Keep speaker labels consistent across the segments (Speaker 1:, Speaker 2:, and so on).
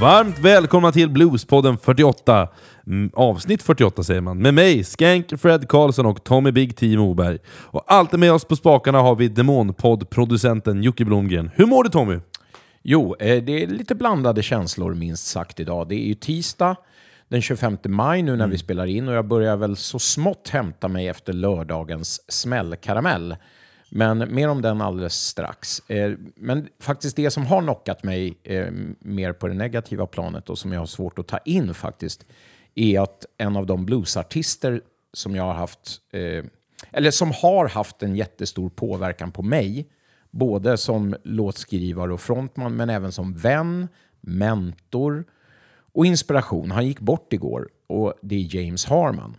Speaker 1: Varmt välkomna till Bluespodden 48. Mm, avsnitt 48 säger man. Med mig, Skank, Fred Karlsson och Tommy Big T Moberg. Och alltid med oss på spakarna har vi Demonpodd-producenten Jocke Blomgren. Hur mår du Tommy?
Speaker 2: Jo, eh, det är lite blandade känslor minst sagt idag. Det är ju tisdag den 25 maj nu när vi spelar in och jag börjar väl så smått hämta mig efter lördagens smällkaramell. Men mer om den alldeles strax. Eh, Men faktiskt det som har knockat mig eh, mer på det negativa planet och som jag har svårt att ta in faktiskt är att en av de bluesartister som jag har haft, eh, eller som har haft en jättestor påverkan på mig, både som låtskrivare och frontman, men även som vän, mentor och inspiration. Han gick bort igår och det är James Harman.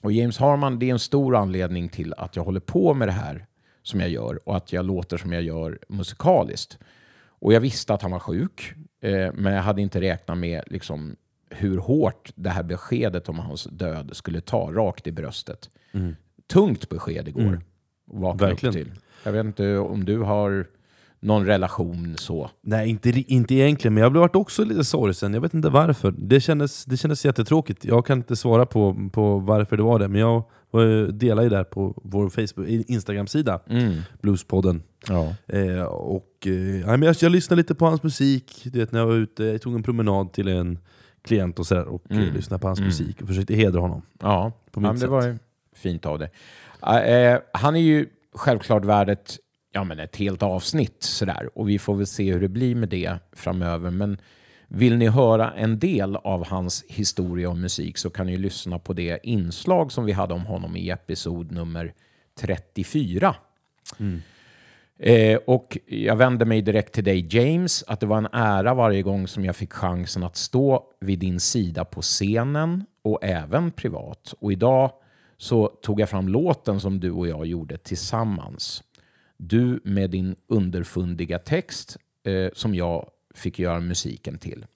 Speaker 2: Och James Harman, det är en stor anledning till att jag håller på med det här som jag gör och att jag låter som jag gör musikaliskt. Och jag visste att han var sjuk, eh, men jag hade inte räknat med liksom, hur hårt det här beskedet om hans död skulle ta rakt i bröstet. Tungt besked igår. att vakna upp
Speaker 1: Verkligen.
Speaker 2: Till. Jag vet inte om du har någon relation så.
Speaker 1: Nej, inte, inte egentligen, men jag blev också lite sorgsen. Jag vet inte varför. Det kändes, det kändes jättetråkigt. Jag kan inte svara på, på varför det var det, men jag var- delade ju där på vår Facebook, Instagram-sida, Bluespodden.
Speaker 2: Ja.
Speaker 1: Eh, och, eh, ja, jag, jag lyssnade lite på hans musik, du vet, när jag var ute, jag tog en promenad till en klient och, så där, och eh, lyssnade på hans musik och försökte hedra honom.
Speaker 2: Ja,
Speaker 1: På
Speaker 2: ja
Speaker 1: mitt
Speaker 2: men det
Speaker 1: sätt.
Speaker 2: var fint av det. Eh, han är ju självklart värd ett, ja, men ett helt avsnitt sådär. Och vi får väl se hur det blir med det framöver. Men vill ni höra en del av hans historia och musik så kan ni lyssna på det inslag som vi hade om honom i episod nummer 34. Eh, och jag vänder mig direkt till dig James, att det var en ära varje gång som jag fick chansen att stå vid din sida på scenen och även privat. Och idag så tog jag fram låten som du och jag gjorde tillsammans. Du med din underfundiga text eh, som jag fick göra musiken till.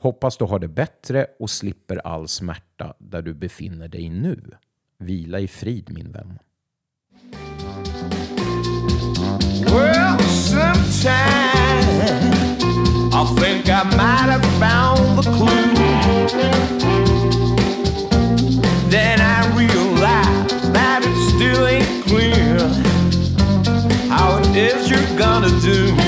Speaker 2: Hoppas du har det bättre och slipper all smärta där du befinner dig nu. Vila i frid min vän.
Speaker 3: Well, sometimes I think I might have found the clue. Then I realized that it still ain't clear how it is you're gonna do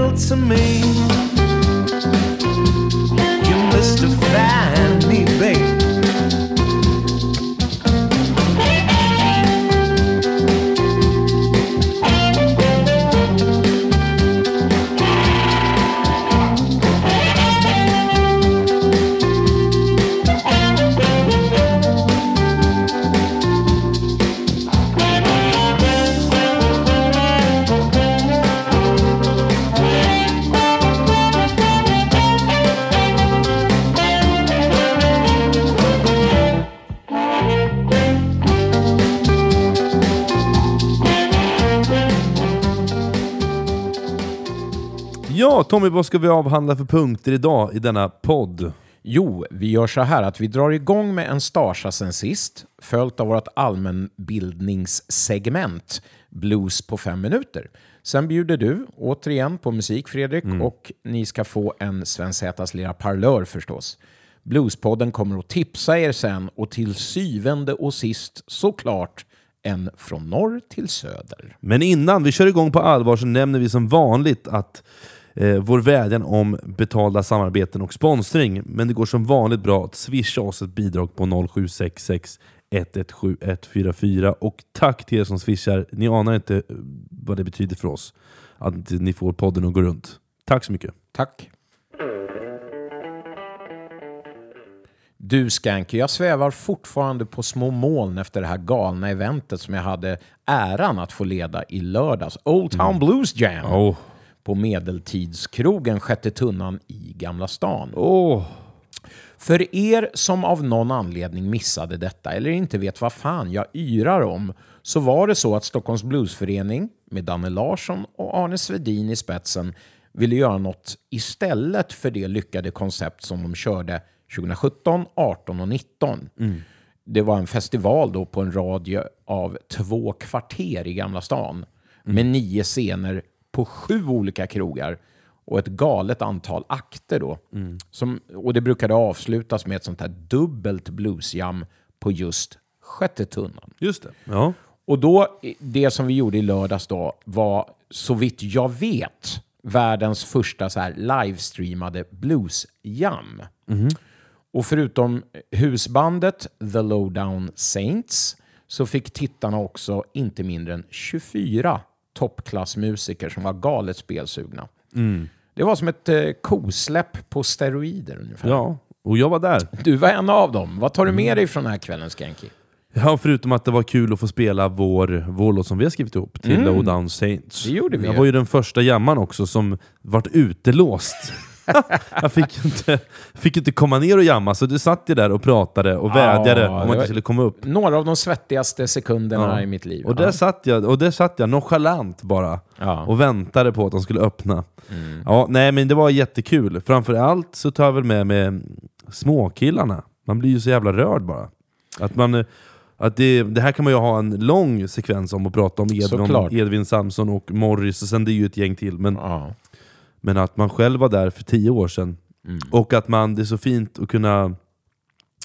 Speaker 3: I used to know
Speaker 1: Tommy, vad ska vi avhandla för punkter idag i denna podd?
Speaker 2: Jo, vi gör så här att vi drar igång med en starsa sen sist, följt av vårt allmänbildningssegment Blues på fem minuter. Sen bjuder du återigen på musik, Fredrik, och ni ska få en Sven Zätas lilla parlör förstås. Bluespodden kommer att tipsa er sen och till syvende och sist såklart en från norr till söder.
Speaker 1: Men innan vi kör igång på allvar så nämner vi som vanligt att eh, vår vädjan om betalda samarbeten och sponsring, men det går som vanligt bra att swisha oss ett bidrag på 0766 117 144 och tack till er som swishar. Ni anar inte eh, vad det betyder för oss att ni får podden att gå runt. Tack så mycket.
Speaker 2: Tack. Du Skanky, jag svävar fortfarande på små moln efter det här galna eventet som jag hade äran att få leda i lördags. Old Town Blues Jam.
Speaker 1: Oh.
Speaker 2: På medeltidskrogen Sjätte tunnan i Gamla stan.
Speaker 1: Åh,
Speaker 2: För er som av någon anledning missade detta eller inte vet vad fan jag yrar om så var det så att Stockholms Bluesförening med Danne Larsson och Arne Svedin i spetsen ville göra något istället för det lyckade koncept som de körde 2017, 18 och 19. Det var en festival då på en radie av två kvarter i Gamla stan med nio scener på sju olika krogar och ett galet antal akter då. Som, och det brukade avslutas med ett sånt här dubbelt bluesjam på just sjätte tunnan.
Speaker 1: just det. Ja.
Speaker 2: Och då, det som vi gjorde i lördags då var, så vitt jag vet, världens första så här livestreamade bluesjam. Och förutom husbandet The Lowdown Saints så fick tittarna också inte mindre än 24 toppklassmusiker som var galet spelsugna. Det var som ett eh, kosläpp på steroider ungefär.
Speaker 1: ja, och jag var där.
Speaker 2: Du var en av dem. Vad tar du med dig från den här kvällen, Skanky?
Speaker 1: Ja, förutom att det var kul att få spela vår, vår låt som vi har skrivit ihop till
Speaker 2: Mm.
Speaker 1: Lowdown Saints.
Speaker 2: Det gjorde vi
Speaker 1: Jag var ju den första jamman också som vart utelåst. jag fick inte, fick inte komma ner och jamma, så du satt ju där och pratade och vädjade om att jag skulle komma upp.
Speaker 2: Några av de svettigaste sekunderna i mitt liv.
Speaker 1: Och där, satt jag, och där satt jag nonchalant bara.
Speaker 2: Mm.
Speaker 1: och väntade på att de skulle öppna. Ja, nej men det var jättekul. Framförallt så tar jag väl med mig småkillarna. Man blir ju så jävla rörd bara. Att man, att det, det här kan man ju ha en lång sekvens om att prata om Edvin. Edvin Samson och Morris, och sen det är ju ett gäng till. Men,
Speaker 2: Ja.
Speaker 1: Men att man själv var där för tio år sedan.
Speaker 2: Mm.
Speaker 1: Och att man, det är så fint att kunna...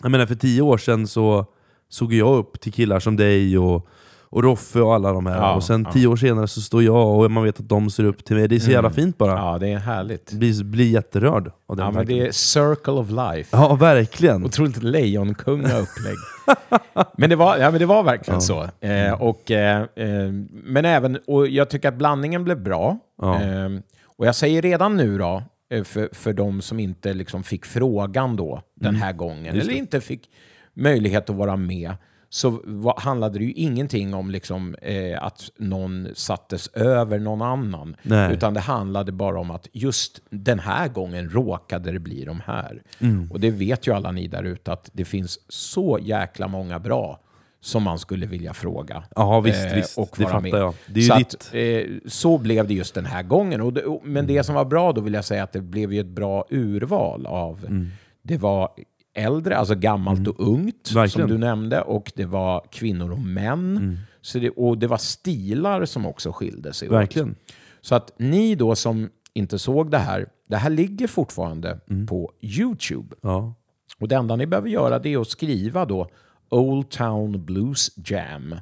Speaker 1: Jag menar för tio år sedan så såg jag upp till killar som dig och, och Roffe och alla de här.
Speaker 2: Ja,
Speaker 1: och sen
Speaker 2: ja.
Speaker 1: tio år senare så står jag och man vet att de ser upp till mig. Det är så jävla fint bara.
Speaker 2: ja, det är härligt.
Speaker 1: Blir, blir jätterörd av den
Speaker 2: Ja, men det är circle of life.
Speaker 1: Ja, verkligen.
Speaker 2: Otroligt lejonkunga-upplägg. men, det var, ja, men det var verkligen så. Eh, och, eh, eh, men även, och jag tycker att blandningen blev bra.
Speaker 1: Ja.
Speaker 2: Eh, och jag säger redan nu då, eh, för, för de som inte liksom fick frågan då den här gången, eller inte fick möjlighet att vara med, så var, handlade det ju ingenting om liksom, eh, att någon sattes över någon annan.
Speaker 1: Nej.
Speaker 2: Utan det handlade bara om att just den här gången råkade det bli de här.
Speaker 1: Mm.
Speaker 2: Och det vet ju alla ni där ute att det finns så jäkla många bra som man skulle vilja fråga.
Speaker 1: Ja, visst,
Speaker 2: eh,
Speaker 1: visst.
Speaker 2: och
Speaker 1: Det fattar
Speaker 2: med.
Speaker 1: jag. Det är
Speaker 2: så, att, eh, så blev det just den här gången. Och det, och, men det som var bra då vill jag säga att det blev ju ett bra urval av...
Speaker 1: Mm.
Speaker 2: Det var äldre, alltså gammalt och ungt,
Speaker 1: Verkligen.
Speaker 2: som du nämnde. Och det var kvinnor och män.
Speaker 1: Mm.
Speaker 2: Så det, och det var stilar som också skilde sig åt.
Speaker 1: Verkligen.
Speaker 2: Så att ni då som inte såg det här, det här ligger fortfarande
Speaker 1: Mm.
Speaker 2: på YouTube.
Speaker 1: Ja.
Speaker 2: Och det enda ni behöver göra det är att skriva då Old Town Blues Jam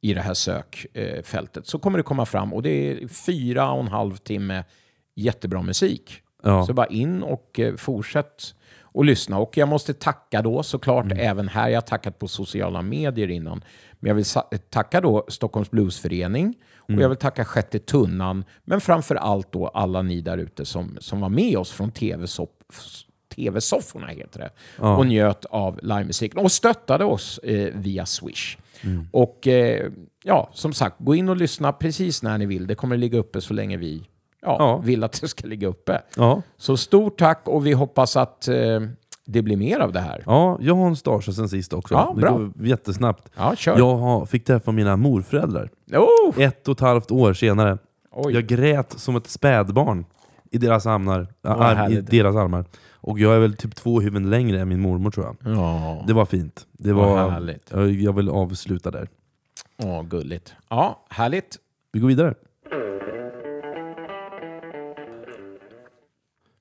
Speaker 2: i det här sökfältet. Så kommer det komma fram och det är fyra och en halv timme jättebra musik.
Speaker 1: Ja.
Speaker 2: Så bara in och eh, fortsätt och lyssna. Och jag måste tacka då såklart även här. Jag har tackat på sociala medier innan. Men jag vill tacka då Stockholms Bluesförening och jag vill tacka Sjätte Tunnan. Men framför allt då alla ni där ute som, som var med oss från TV-soff- TV-sofforna heter det. Och njöt av livemusiken och stöttade oss eh, via Swish. Och eh, ja, som sagt, gå in och lyssna precis när ni vill. Det kommer ligga uppe så länge vi ja,
Speaker 1: Ja.
Speaker 2: vill att det ska ligga uppe.
Speaker 1: Ja.
Speaker 2: Så stort tack och vi hoppas att eh, det blir mer av det här.
Speaker 1: ja, jag har en stage sen sist också.
Speaker 2: Ja,
Speaker 1: det
Speaker 2: bra.
Speaker 1: går jättesnabbt.
Speaker 2: Ja, kör.
Speaker 1: Jag har, fick träffa mina morföräldrar.
Speaker 2: Oh!
Speaker 1: Ett och ett halvt år senare.
Speaker 2: Oj.
Speaker 1: Jag grät som ett spädbarn i deras armar.
Speaker 2: Vad
Speaker 1: arm, I deras armar. Och jag är väl typ två huvuden längre än min mormor tror jag.
Speaker 2: Ja,
Speaker 1: Det var fint. Det
Speaker 2: Vad
Speaker 1: var,
Speaker 2: härligt.
Speaker 1: jag, jag vill avsluta där.
Speaker 2: Åh, gulligt. Ja, härligt.
Speaker 1: Vi går vidare.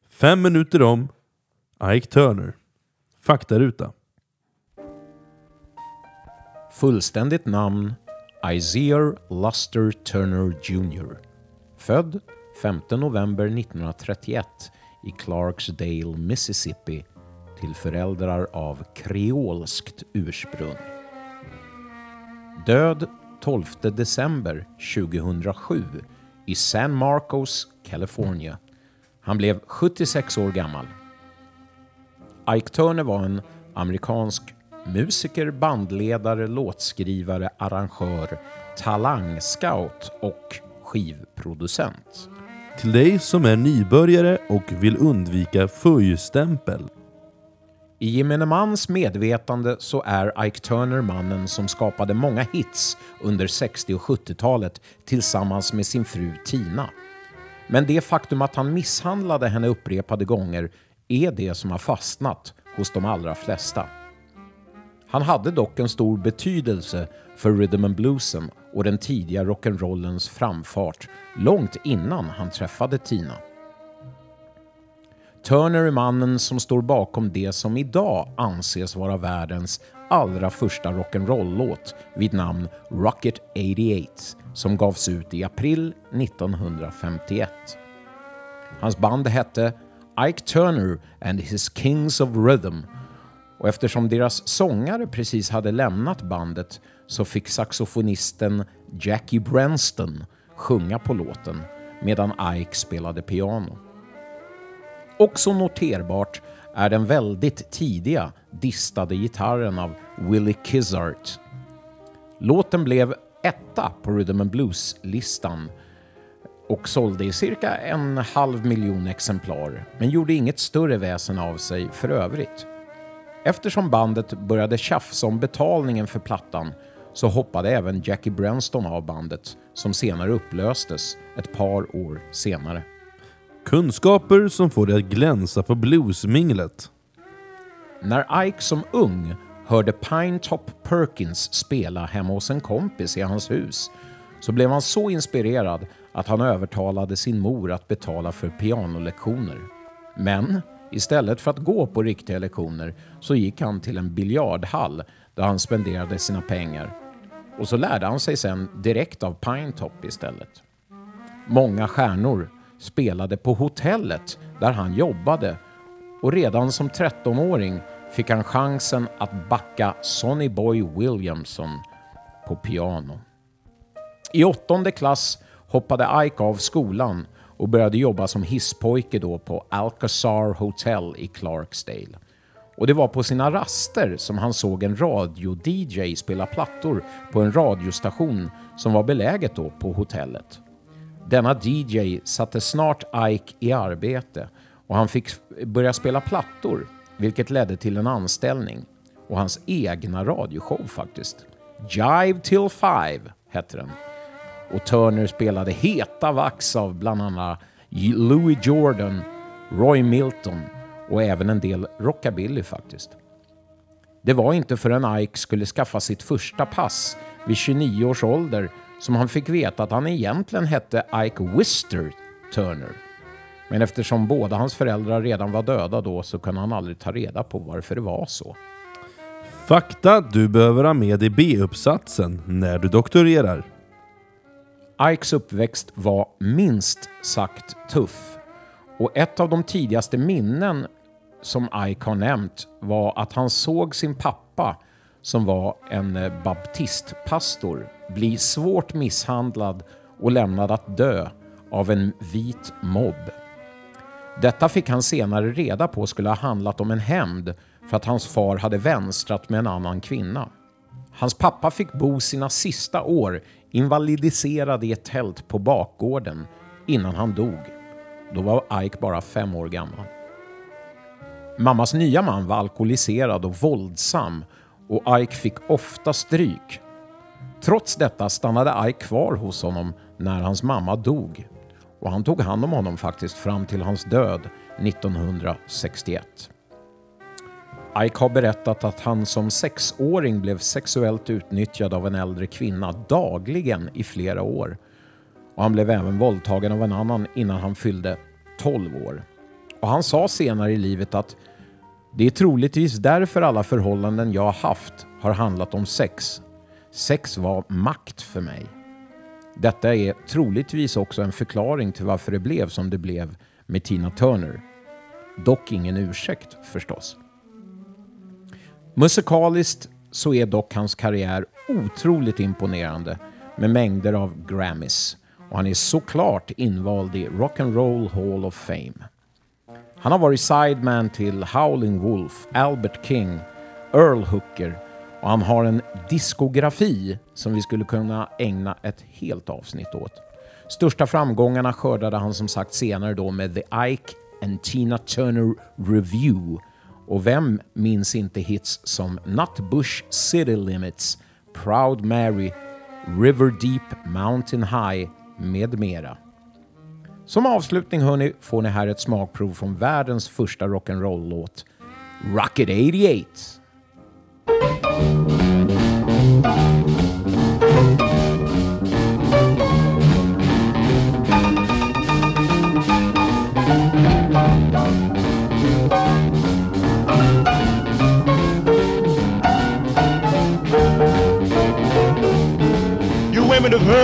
Speaker 1: Fem minuter om Ike Turner. Faktaruta.
Speaker 2: Fullständigt namn Isaiah Luster Turner Jr. Född 5 november 1931 i Clarksdale, Mississippi till föräldrar av kreolskt ursprung. Död 12 december 2007 i San Marcos, California. Han blev 76 år gammal. Ike Turner var en amerikansk musiker, bandledare, låtskrivare, arrangör, talangscout och skivproducent
Speaker 1: till dig som är nybörjare och vill undvika fuj-stämpel.
Speaker 2: I gemene mans medvetande så är Ike Turner mannen som skapade många hits under 60 och 70-talet tillsammans med sin fru Tina. Men det faktum att han misshandlade henne upprepade gånger är det som har fastnat hos de allra flesta. Han hade dock en stor betydelse för rhythm and bluesen och den tidiga rock'n'rollens framfart långt innan han träffade Tina. Turner är mannen som står bakom det som idag anses vara världens allra första rock'n'roll-låt vid namn Rocket 88 som gavs ut i april 1951. Hans band hette Ike Turner and his Kings of Rhythm och eftersom deras sångare precis hade lämnat bandet så fick saxofonisten Jackie Brenston sjunga på låten medan Ike spelade piano. Också noterbart är den väldigt tidiga distade gitarren av Willie Kizart. Låten blev etta på Rhythm and Blues-listan och sålde i cirka en halv miljon exemplar, men gjorde inget större väsen av sig för övrigt. Eftersom bandet började tjafsa om betalningen för plattan så hoppade även Jackie Brenston av bandet, som senare upplöstes ett par år senare.
Speaker 1: Kunskaper som får dig att glänsa på bluesminglet.
Speaker 2: När Ike som ung hörde Pinetop Perkins spela hemma hos en kompis i hans hus så blev han så inspirerad att han övertalade sin mor att betala för pianolektioner. Men istället för att gå på riktiga lektioner så gick han till en biljardhall där han spenderade sina pengar. Och så lärde han sig sen direkt av Pinetop istället. Många stjärnor spelade på hotellet där han jobbade och redan som 13-åring fick han chansen att backa Sonny Boy Williamson på piano. I åttonde klass hoppade Ike av skolan och började jobba som hisspojke då på Alcazar Hotel i Clarksdale. Och det var på sina raster som han såg en radio-DJ spela plattor på en radiostation som var beläget då på hotellet. Denna DJ satte snart Ike i arbete och han fick börja spela plattor, vilket ledde till en anställning och hans egna radioshow faktiskt. Jive till five hette den. Och Turner spelade heta vax av bland annat Louis Jordan, Roy Milton och även en del rockabilly faktiskt. Det var inte förrän Ike skulle skaffa sitt första pass vid 29 års ålder som han fick veta att han egentligen hette Ike Wister Turner. Men eftersom båda hans föräldrar redan var döda då så kunde han aldrig ta reda på varför det var så.
Speaker 1: Fakta du behöver ha med i B-uppsatsen när du doktorerar.
Speaker 2: Ikes uppväxt var minst sagt tuff och ett av de tidigaste minnen som Ike har nämnt var att han såg sin pappa som var en eh, baptistpastor bli svårt misshandlad och lämnad att dö av en vit mobb. Detta fick han senare reda på skulle ha handlat om en hämnd för att hans far hade vänstrat med en annan kvinna. Hans pappa fick bo sina sista år invalidiserad i ett tält på bakgården innan han dog. Då var Ike bara fem år gammal. Mammas nya man var alkoholiserad och våldsam och Ike fick ofta stryk. Trots detta stannade Ike kvar hos honom när hans mamma dog och han tog hand om honom faktiskt fram till hans död 1961. Ike har berättat att han som sexåring blev sexuellt utnyttjad av en äldre kvinna dagligen i flera år. Och han blev även våldtagen av en annan innan han fyllde 12 år. Och han sa senare i livet att det är troligtvis därför alla förhållanden jag har haft har handlat om sex. Sex var makt för mig. Detta är troligtvis också en förklaring till varför det blev som det blev med Tina Turner. Dock ingen ursäkt förstås. Musikaliskt så är dock hans karriär otroligt imponerande med mängder av Grammys och han är såklart invald i Rock'n'Roll Hall of Fame. Han har varit sideman till Howling Wolf, Albert King, Earl Hooker och han har en diskografi som vi skulle kunna ägna ett helt avsnitt åt. Största framgångarna skördade han som sagt senare då med The Ike and Tina Turner Review. Och vem minns inte hits som Nutbush City Limits, Proud Mary, River Deep, Mountain High med mera. Som avslutning hörni, får ni här ett smakprov från världens första rock'n'roll-låt, Rocket 88.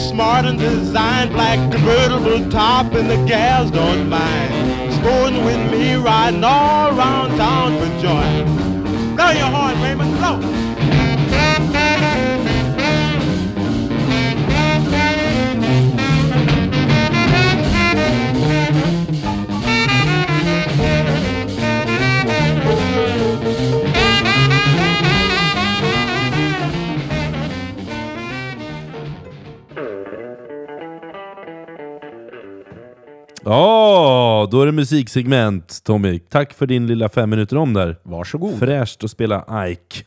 Speaker 4: Smart and designed black convertible top and the gals don't mind. Sporting with me riding all around town for joy. Blow your horn, Raymond, blow.
Speaker 1: Ja, då är det musiksegment Tommy. Tack för din lilla fem minuter om där.
Speaker 2: Varsågod.
Speaker 1: Fräscht att spela Ike.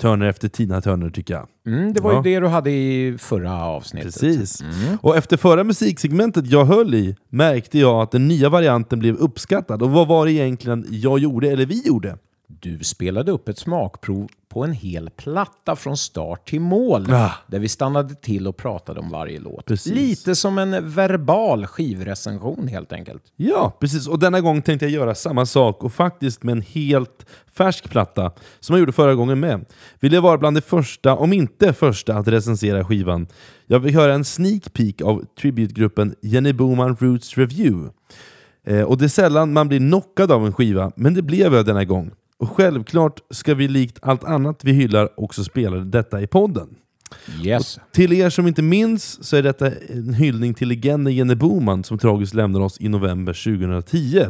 Speaker 1: Turner efter Tina Turner tycker jag.
Speaker 2: Mm, det var
Speaker 1: Ja.
Speaker 2: ju det du hade i förra avsnittet.
Speaker 1: Precis. Och efter förra musiksegmentet jag höll i märkte jag att den nya varianten blev uppskattad. Och vad var det egentligen jag gjorde, eller vi gjorde?
Speaker 2: Du spelade upp ett smakprov på en hel platta från start till mål.
Speaker 1: Ah.
Speaker 2: Där vi stannade till och pratade om varje låt.
Speaker 1: Precis.
Speaker 2: Lite som en verbal skivrecension helt enkelt.
Speaker 1: Ja, precis. Och denna gång tänkte jag göra samma sak och faktiskt med en helt färsk platta som jag gjorde förra gången med. Vill jag vara bland de första, om inte första, att recensera skivan. Jag vill höra en sneak peek av tributgruppen Jenny Boman Roots Review. Eh, och det är sällan man blir knockad av en skiva, men det blev jag denna gång. Och självklart ska vi likt allt annat vi hyllar också spela detta i podden.
Speaker 2: Yes.
Speaker 1: Till er som inte minns så är detta en hyllning till legenden Jenny Boman som tragiskt lämnade oss i november 2010.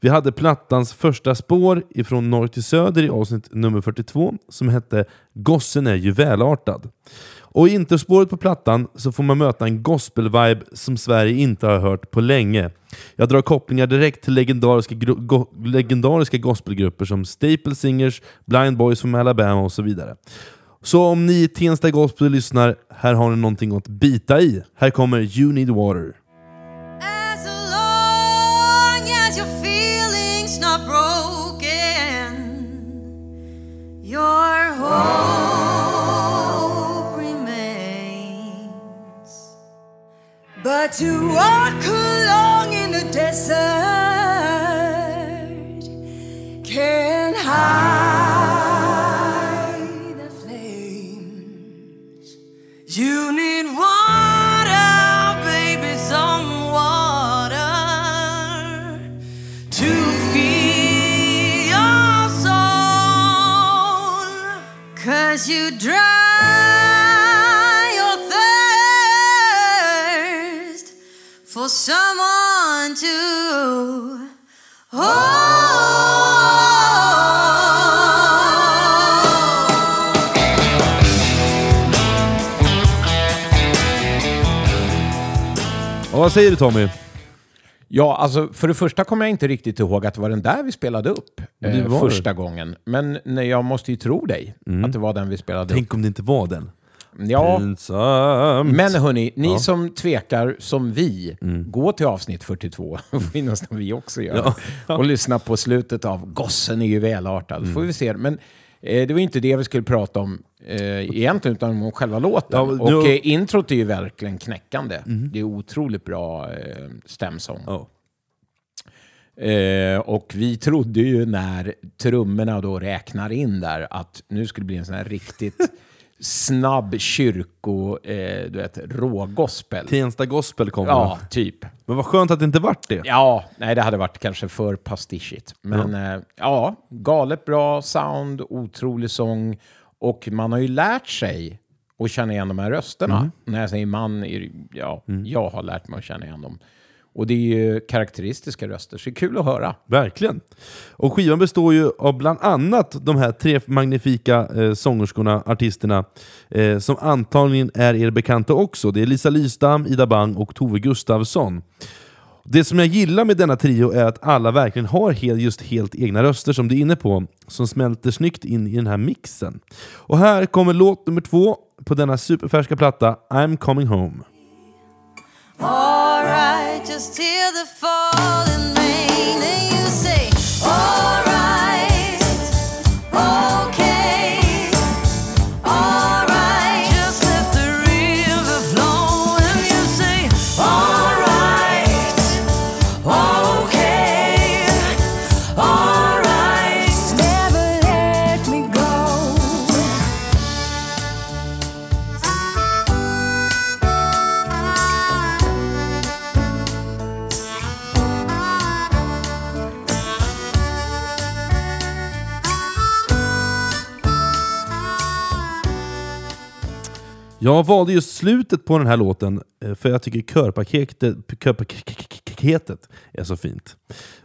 Speaker 1: Vi hade plattans första spår ifrån norr till söder i avsnitt nummer 42 som hette “Gossen är ju välartad”. Och i interspåret på plattan så får man möta en gospel-vibe som Sverige inte har hört på länge. Jag drar kopplingar direkt till legendariska, go- legendariska gospelgrupper som Staple Singers, Blind Boys from Alabama och så vidare. Så om ni i Tensta Gospel lyssnar, här har ni någonting att bita i. Här kommer You Need Water.
Speaker 5: As long as your feelings But to walk along in the desert
Speaker 1: vad säger du Tommy?
Speaker 2: Ja, alltså för det första kommer jag inte riktigt ihåg att det var den där vi spelade upp eh,
Speaker 1: var det.
Speaker 2: första gången. Men nej, jag måste ju tro dig att det var den vi spelade
Speaker 1: Tänk om det inte var den.
Speaker 2: upp. Ja,
Speaker 1: Pinsamt.
Speaker 2: men hörni, ni
Speaker 1: Ja. Mm.
Speaker 2: som tvekar som vi, gå till avsnitt 42, det får nästan vi också göra,
Speaker 1: Ja.
Speaker 2: och lyssna på slutet av Gossen är ju välartad. får vi se. Men eh, det var inte det vi skulle prata om eh, egentligen, utan om själva låten.
Speaker 1: Ja, nu-
Speaker 2: och eh, introt är ju verkligen knäckande. Det är otroligt bra eh, stämsång.
Speaker 1: Ja.
Speaker 2: Eh, och vi trodde ju när trummorna då räknar in där att nu skulle det bli en sån här riktigt snabb kyrko, eh, du vet, rågospel.
Speaker 1: Tensta Gospel kommer.
Speaker 2: Ja, typ.
Speaker 1: Men vad skönt att det inte vart det.
Speaker 2: Ja, nej det hade varit kanske för pastischigt. Men ja, eh, ja galet bra sound, otrolig sång och man har ju lärt sig att känna igen de här rösterna. När jag säger man, ja, jag har lärt mig att känna igen dem. Och det är ju karaktäristiska röster, så det är kul att höra.
Speaker 1: Verkligen. Och skivan består ju av bland annat de här tre magnifika eh, sångerskorna, artisterna, eh, som antagligen är er bekanta också. Det är Lisa Lystam, Ida Bang och Tove Gustafsson. Det som jag gillar med denna trio är att alla verkligen har helt, just helt egna röster som du är inne på, som smälter snyggt in i den här mixen. Och här kommer låt nummer två på denna superfärska platta, I'm coming home.
Speaker 5: Alright, just hear the falling
Speaker 1: Jag valde just slutet på den här låten eh, för jag tycker körpaketet, körpaketet är så fint.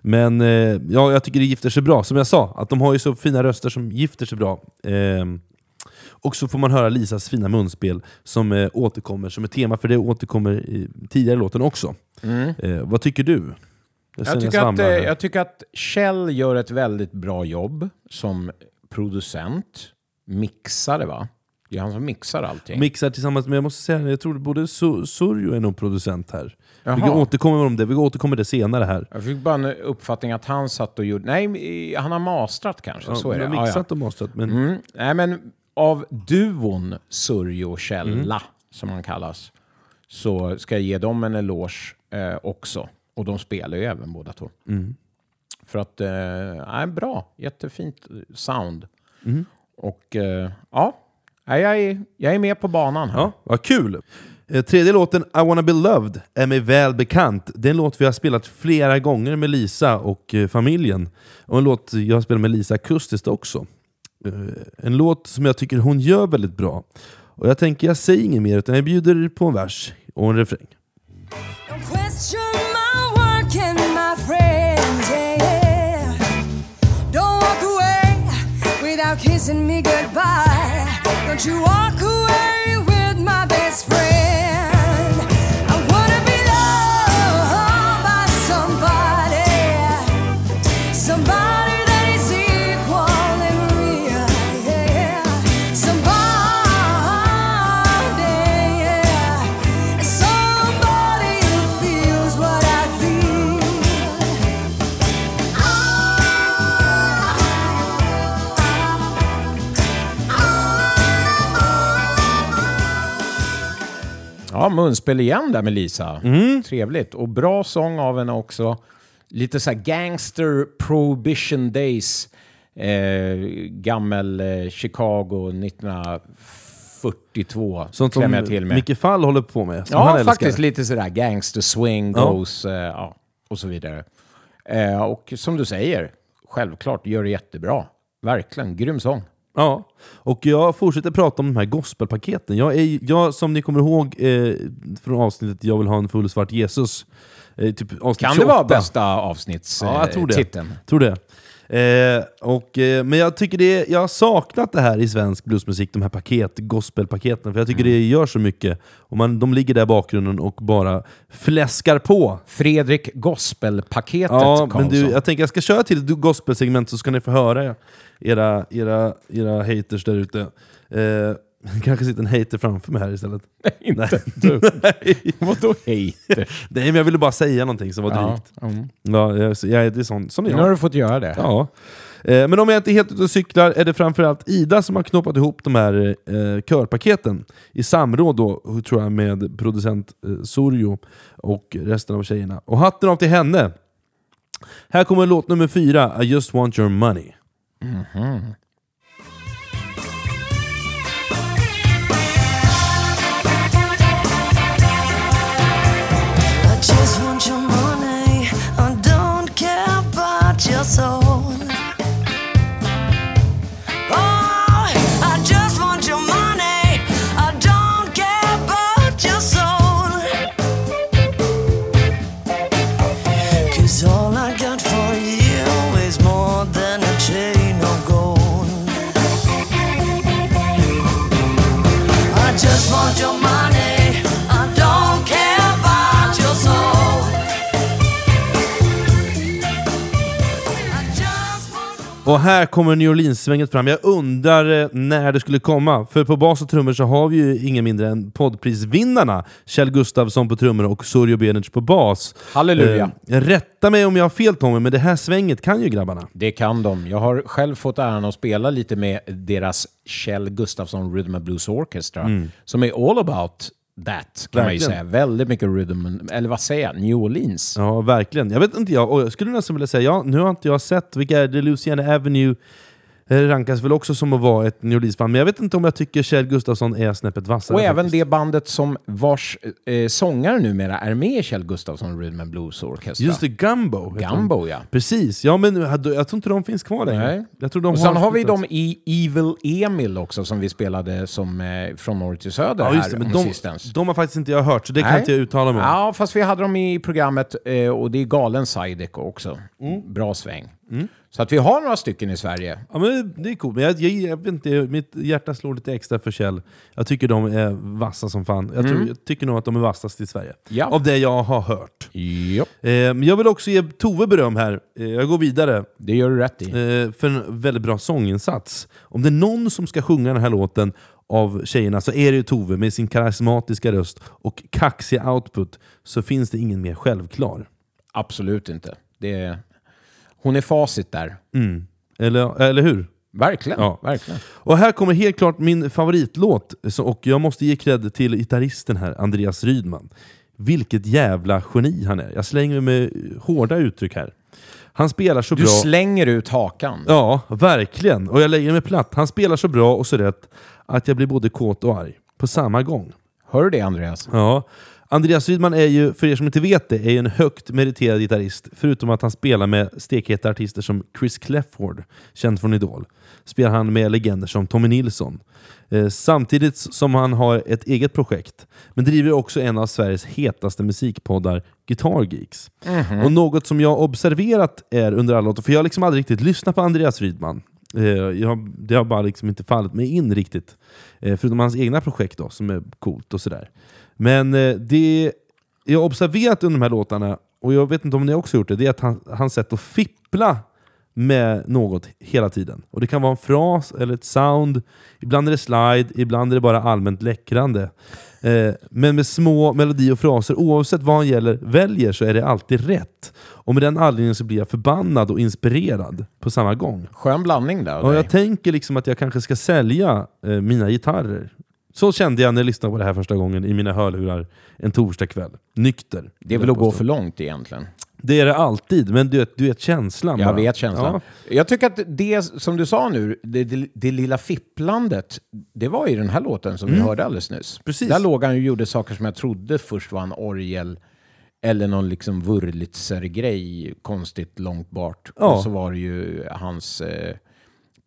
Speaker 1: Men eh, ja, jag tycker det gifter sig bra. Som jag sa, att de har ju så fina röster som gifter sig bra. Ehm, och så får man höra Lisas fina munspel som eh, återkommer som ett tema, för det återkommer i tidigare låten också. Eh, vad tycker du?
Speaker 2: Jag
Speaker 1: känner
Speaker 2: tycker, att,
Speaker 1: här.
Speaker 2: jag tycker att Kjell gör ett väldigt bra jobb som producent, mixare va? Det är han som mixar allting.
Speaker 1: Mixar tillsammans med, jag måste säga, jag tror både Su- Surjo är nog producent här. Vi
Speaker 2: Jaha.
Speaker 1: återkommer om det, vi återkommer det senare här.
Speaker 2: Jag fick bara en uppfattning att han satt och gjorde... Nej, han har mastrat kanske. så är
Speaker 1: de
Speaker 2: det.
Speaker 1: har
Speaker 2: Ja, ja.
Speaker 1: mixat och mastrat, men
Speaker 2: Mm. Nej, men av duon Surjo Källa,
Speaker 1: Mm.
Speaker 2: som han kallas, så ska jag ge dem en eloge eh, också. Och de spelar ju även båda två.
Speaker 1: Mm.
Speaker 2: För att, eh, nej, bra. Jättefint sound.
Speaker 1: Mm.
Speaker 2: Och eh, ja, nej, jag är, jag är med på banan här.
Speaker 1: Ja, vad kul! Eh, Tredje låten, I wanna be loved, är mig väl bekant. Det är en låt vi har spelat flera gånger med Lisa och eh, familjen. Och en låt jag har spelat med Lisa akustiskt också. Eh, En låt som jag tycker hon gör väldigt bra. Och jag tänker, jag säger inget mer, utan jag bjuder på en vers och en refräng.
Speaker 5: Don't kissing me goodbye. Don't you walk away
Speaker 2: Ja, munspel igen där med Lisa.
Speaker 1: Mm.
Speaker 2: Trevligt. Och bra sång av henne också. Lite så här gangster prohibition days. Eh, gammel eh, Chicago 1942.
Speaker 1: Sånt som
Speaker 2: jag till med.
Speaker 1: Micke Fall håller på med. som
Speaker 2: Ja, faktiskt lite sådär gangster swing
Speaker 1: Ja.
Speaker 2: goes eh, ja, och så vidare. Eh, och som du säger, självklart gör det jättebra. Verkligen, grym sång.
Speaker 1: Ja, och jag fortsätter prata om de här gospelpaketen. Jag är, jag, som ni kommer ihåg eh, från avsnittet Jag vill ha en full svart Jesus, eh, typ avsnitt
Speaker 2: Kan
Speaker 1: 28.
Speaker 2: det vara bästa avsnittstiteln?
Speaker 1: Ja, jag tror det. Tror det. Eh, och, eh, men jag tycker det, jag har saknat det här i svensk bluesmusik, de här paket, gospelpaketen, för jag tycker det gör så mycket. Och man, de ligger där i bakgrunden och bara fläskar på.
Speaker 2: Fredrik Gospelpaketet,
Speaker 1: Ja, men
Speaker 2: Karlsson.
Speaker 1: du, jag tänker jag ska köra till ett gospelsegment så ska ni få höra era, era, era haters där ute. Eh, kanske sitter en hater framför mig här istället.
Speaker 2: Inte
Speaker 1: du. Nej.
Speaker 2: Vadå hater?
Speaker 1: Nej, men jag ville bara säga någonting som var
Speaker 2: Ja,
Speaker 1: drygt.
Speaker 2: mm.
Speaker 1: Ja, jag, jag, det är sån, sån är
Speaker 2: Nu
Speaker 1: jag.
Speaker 2: har du fått göra det.
Speaker 1: Ja. Eh, Men om jag inte är helt ute och cyklar är det framförallt Ida som har knoppat ihop de här eh, körpaketen i samråd då, tror jag, med producent eh, Sorjo och resten av tjejerna. Och hatten av till henne! Här kommer låt nummer fyra, I just want your money.
Speaker 5: I
Speaker 1: Och här kommer New Orleans-svänget fram. Jag undrar eh, när det skulle komma. För på bas och trummor så har vi ju ingen mindre än poddprisvinnarna Kjell Gustafsson på trummor och Surjo Benic på bas.
Speaker 2: Halleluja.
Speaker 1: Eh, rätta mig om jag har fel Tommy, men det här svänget kan ju grabbarna.
Speaker 2: Det kan de. Jag har själv fått äran att spela lite med deras Kjell Gustafsson Rhythm and Blues Orchestra, som är all about that, kan man ju
Speaker 1: Verkligen.
Speaker 2: säga. Väldigt mycket rhythm, eller vad säger jag, New Orleans.
Speaker 1: Ja, verkligen. Jag vet inte, jag, och jag skulle nästan vilja säga, ja, nu har inte jag sett, vilka är det? Louisiana Avenue rankas väl också som att vara ett New Orleans-band, men jag vet inte om jag tycker Kjell Gustafsson är snäppet vassare.
Speaker 2: Och även
Speaker 1: faktiskt.
Speaker 2: det bandet som vars eh, sångare numera är med i Kjell Gustafsson Rhythm and Blues Orchestra.
Speaker 1: Just det, Gumbo. de.
Speaker 2: Gumbo, ja.
Speaker 1: Precis, ja men jag tror inte de finns kvar längre.
Speaker 2: Nej.
Speaker 1: Jag tror de
Speaker 2: Och sen har vi dem i Evil Emil också, som vi spelade som eh, från norr till söder
Speaker 1: Ja, just
Speaker 2: här
Speaker 1: det, men
Speaker 2: om
Speaker 1: de,
Speaker 2: sistens.
Speaker 1: de har faktiskt inte jag hört, så det kan
Speaker 2: Nej.
Speaker 1: inte jag uttala mig om.
Speaker 2: Ja, fast vi hade dem i programmet eh, och det är galen Sidek också.
Speaker 1: Mm.
Speaker 2: Bra sväng. Så att vi har några stycken i Sverige.
Speaker 1: Ja, men det- är coolt, men jag, jag, jag vet inte, mitt hjärta slår lite extra för Kjell. Jag tycker de är vassa som fan. Jag, tror, jag tycker nog att de är vassast i Sverige.
Speaker 2: Mm. Ja.
Speaker 1: Av det jag har hört.
Speaker 2: Jo,
Speaker 1: Eh, men jag vill också ge Tove beröm här. Eh, jag går vidare.
Speaker 2: det gör du rätt i.
Speaker 1: Eh, för en väldigt bra sånginsats. Om det är någon som ska sjunga den här låten av tjejerna så är det ju Tove med sin karismatiska röst och kaxiga output. Så finns det ingen mer självklar.
Speaker 2: Absolut inte. Det är... Hon är facit där.
Speaker 1: Eller, eller hur?
Speaker 2: Verkligen.
Speaker 1: Ja.
Speaker 2: verkligen.
Speaker 1: Och här kommer helt klart min favoritlåt, och jag måste ge cred till gitarristen här, Andreas Rydman. Vilket jävla geni han är. Jag slänger mig med hårda uttryck här. Han spelar så
Speaker 2: Du
Speaker 1: bra...
Speaker 2: slänger ut hakan.
Speaker 1: Ja, verkligen. Och jag lägger mig platt. Han spelar så bra och så rätt att jag blir både kåt och arg på samma gång.
Speaker 2: Hör du det Andreas?
Speaker 1: Ja. Andreas Rydman är ju, för er som inte vet det, är en högt meriterad gitarrist. Förutom att han spelar med stekheta artister som Chris Clefford, känd från Idol. Spelar han med legender som Tommy Nilsson. Eh, samtidigt som han har ett eget projekt. Men driver också en av Sveriges hetaste musikpoddar, Guitar Geeks. Och något som jag observerat är under alla låtar, för jag har liksom aldrig riktigt lyssnat på Andreas Rydman. Eh, jag, det har bara liksom inte fallit mig in riktigt. Eh, förutom hans egna projekt då, som är coolt och sådär. Men eh, det jag har observerat under de här låtarna, och jag vet inte om ni också gjort det, det är att han, hans sätt att fippla med något hela tiden. Och Det kan vara en fras eller ett sound, ibland är det slide, ibland är det bara allmänt läckrande. Eh, men med små melodi och fraser, oavsett vad han gäller, väljer så är det alltid rätt. Och med den anledningen så blir jag förbannad och inspirerad på samma gång.
Speaker 2: Skön blandning där.
Speaker 1: Och jag tänker liksom att jag kanske ska sälja eh, mina gitarrer. Så kände jag när jag lyssnade på det här första gången i mina hörlurar en torsdagkväll. Nykter.
Speaker 2: det är väl att gå för långt egentligen.
Speaker 1: Det är det alltid, men du du vet känslan
Speaker 2: Jag
Speaker 1: bara.
Speaker 2: vet känslan.
Speaker 1: Ja.
Speaker 2: Jag tycker att det som du sa nu, det, det, det lilla fipplandet, det var i den här låten som vi hörde alldeles nyss.
Speaker 1: Mm. Precis.
Speaker 2: Där låg han och gjorde saker som jag trodde först var en orgel eller någon liksom Wurlitzer-grej konstigt långt bort.
Speaker 1: Ja.
Speaker 2: Och så var det ju hans eh,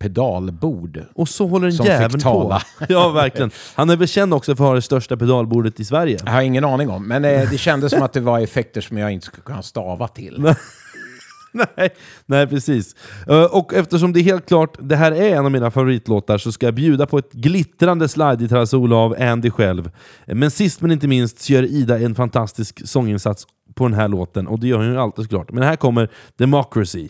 Speaker 2: pedalbord.
Speaker 1: Och så håller
Speaker 2: Som fick
Speaker 1: jäveln på. Ja, verkligen. Han är väl känd också för att ha det största pedalbordet i Sverige.
Speaker 2: Jag har ingen aning om, men eh, det kändes som att det var effekter som jag inte skulle kunna stava till.
Speaker 1: nej, nej, precis. Eh, Och eftersom det är helt klart det här är en av mina favoritlåtar så ska jag bjuda på ett glittrande slide-gitarrsolo av Andy själv. Men sist men inte minst så gör Ida en fantastisk sånginsats på den här låten, och det gör hon ju alltid såklart. Men här kommer. Democracy